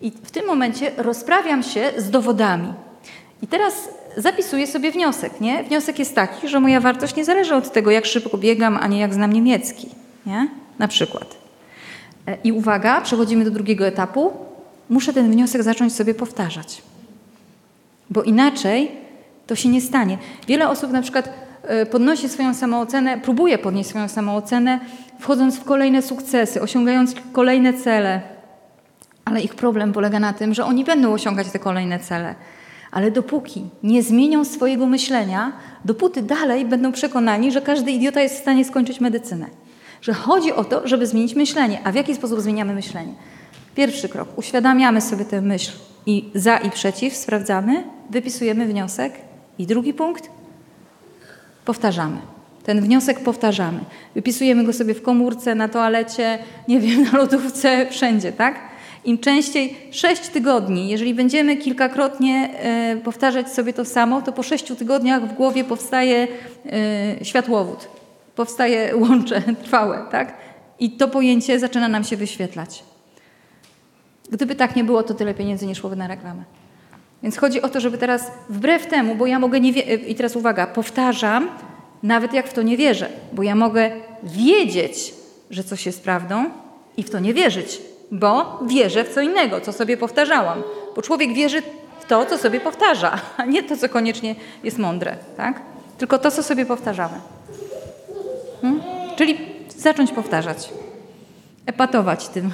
I w tym momencie rozprawiam się z dowodami. I teraz zapisuję sobie wniosek, nie? Wniosek jest taki, że moja wartość nie zależy od tego, jak szybko biegam, a nie jak znam niemiecki, nie? Na przykład. E, I uwaga, przechodzimy do drugiego etapu muszę ten wniosek zacząć sobie powtarzać. Bo inaczej to się nie stanie. Wiele osób na przykład e, podnosi swoją samoocenę, próbuje podnieść swoją samoocenę, wchodząc w kolejne sukcesy, osiągając kolejne cele. Ale ich problem polega na tym, że oni będą osiągać te kolejne cele. Ale dopóki nie zmienią swojego myślenia, dopóty dalej będą przekonani, że każdy idiota jest w stanie skończyć medycynę. Że chodzi o to, żeby zmienić myślenie. A w jaki sposób zmieniamy myślenie? Pierwszy krok. Uświadamiamy sobie tę myśl i za i przeciw sprawdzamy, wypisujemy wniosek. I drugi punkt. Powtarzamy. Ten wniosek powtarzamy. Wypisujemy go sobie w komórce, na toalecie, nie wiem, na lodówce, wszędzie, tak? Im częściej, sześć tygodni, jeżeli będziemy kilkakrotnie e, powtarzać sobie to samo, to po sześciu tygodniach w głowie powstaje e, światłowód, powstaje łącze trwałe, tak? I to pojęcie zaczyna nam się wyświetlać. Gdyby tak nie było, to tyle pieniędzy nie szłoby na reklamę. Więc chodzi o to, żeby teraz wbrew temu, bo ja mogę nie wiedzieć, i teraz uwaga, powtarzam, nawet jak w to nie wierzę, bo ja mogę wiedzieć, że coś jest prawdą i w to nie wierzyć, bo wierzę w co innego, co sobie powtarzałam. Bo człowiek wierzy w to, co sobie powtarza, a nie to, co koniecznie jest mądre, tak? Tylko to, co sobie powtarzamy. Hmm? Czyli zacząć powtarzać, epatować tym,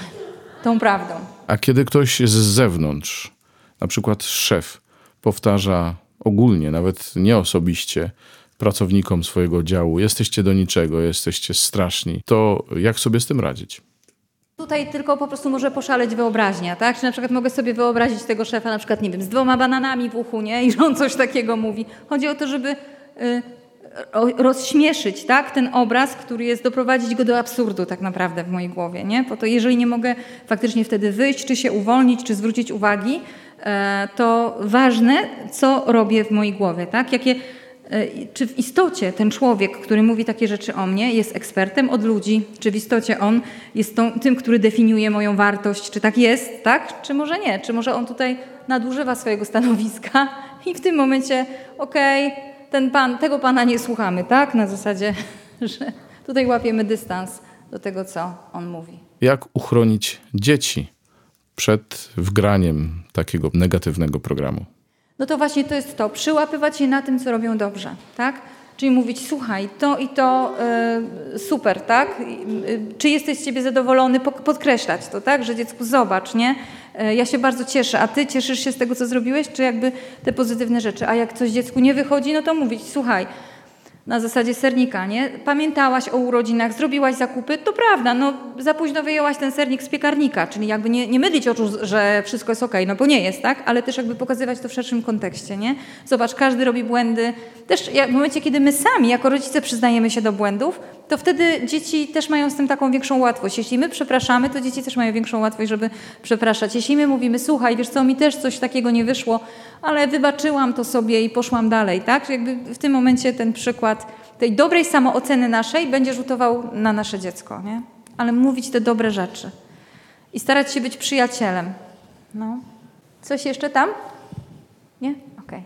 tą prawdą. A kiedy ktoś z zewnątrz, na przykład szef, powtarza ogólnie, nawet nie osobiście, pracownikom swojego działu, jesteście do niczego, jesteście straszni, to jak sobie z tym radzić? Tutaj tylko po prostu może poszaleć wyobraźnia, tak? Czy na przykład mogę sobie wyobrazić tego szefa na przykład, nie wiem, z dwoma bananami w uchu, nie? I że on coś takiego mówi. Chodzi o to, żeby y, rozśmieszyć, tak? Ten obraz, który jest, doprowadzić go do absurdu tak naprawdę w mojej głowie, nie? Po to jeżeli nie mogę faktycznie wtedy wyjść, czy się uwolnić, czy zwrócić uwagi, y, to ważne, co robię w mojej głowie, tak? Jakie E, czy w istocie ten człowiek, który mówi takie rzeczy o mnie, jest ekspertem od ludzi? Czy w istocie on jest tą, tym, który definiuje moją wartość? Czy tak jest, tak? Czy może nie? Czy może on tutaj nadużywa swojego stanowiska i w tym momencie, okej, okay, ten pan, tego pana nie słuchamy, tak? Na zasadzie, że tutaj łapiemy dystans do tego, co on mówi. Jak uchronić dzieci przed wgraniem takiego negatywnego programu? no to właśnie to jest to, przyłapywać je na tym, co robią dobrze, tak? Czyli mówić, słuchaj, to i to y, super, tak? Y, czy jesteś z ciebie zadowolony? Podkreślać to, tak? Że dziecku zobacz, nie? Y, ja się bardzo cieszę, a ty cieszysz się z tego, co zrobiłeś? Czy jakby te pozytywne rzeczy? A jak coś dziecku nie wychodzi, no to mówić, słuchaj, na zasadzie sernika, nie? Pamiętałaś o urodzinach, zrobiłaś zakupy, to prawda, no za późno wyjęłaś ten sernik z piekarnika, czyli jakby nie, nie mydlić oczu, że wszystko jest ok, no bo nie jest, tak? Ale też jakby pokazywać to w szerszym kontekście, nie? Zobacz, każdy robi błędy. Też w momencie, kiedy my sami jako rodzice przyznajemy się do błędów, to wtedy dzieci też mają z tym taką większą łatwość. Jeśli my przepraszamy, to dzieci też mają większą łatwość, żeby przepraszać. Jeśli my mówimy, słuchaj, wiesz co, mi też coś takiego nie wyszło, ale wybaczyłam to sobie i poszłam dalej, tak? Jakby w tym momencie ten przykład tej dobrej samooceny naszej będzie rzutował na nasze dziecko, nie? Ale mówić te dobre rzeczy i starać się być przyjacielem. No. Coś jeszcze tam? Nie? Okej. Okay.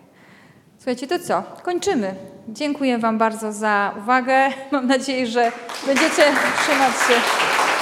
Słuchajcie, to co? Kończymy. Dziękuję Wam bardzo za uwagę. Mam nadzieję, że będziecie trzymać się.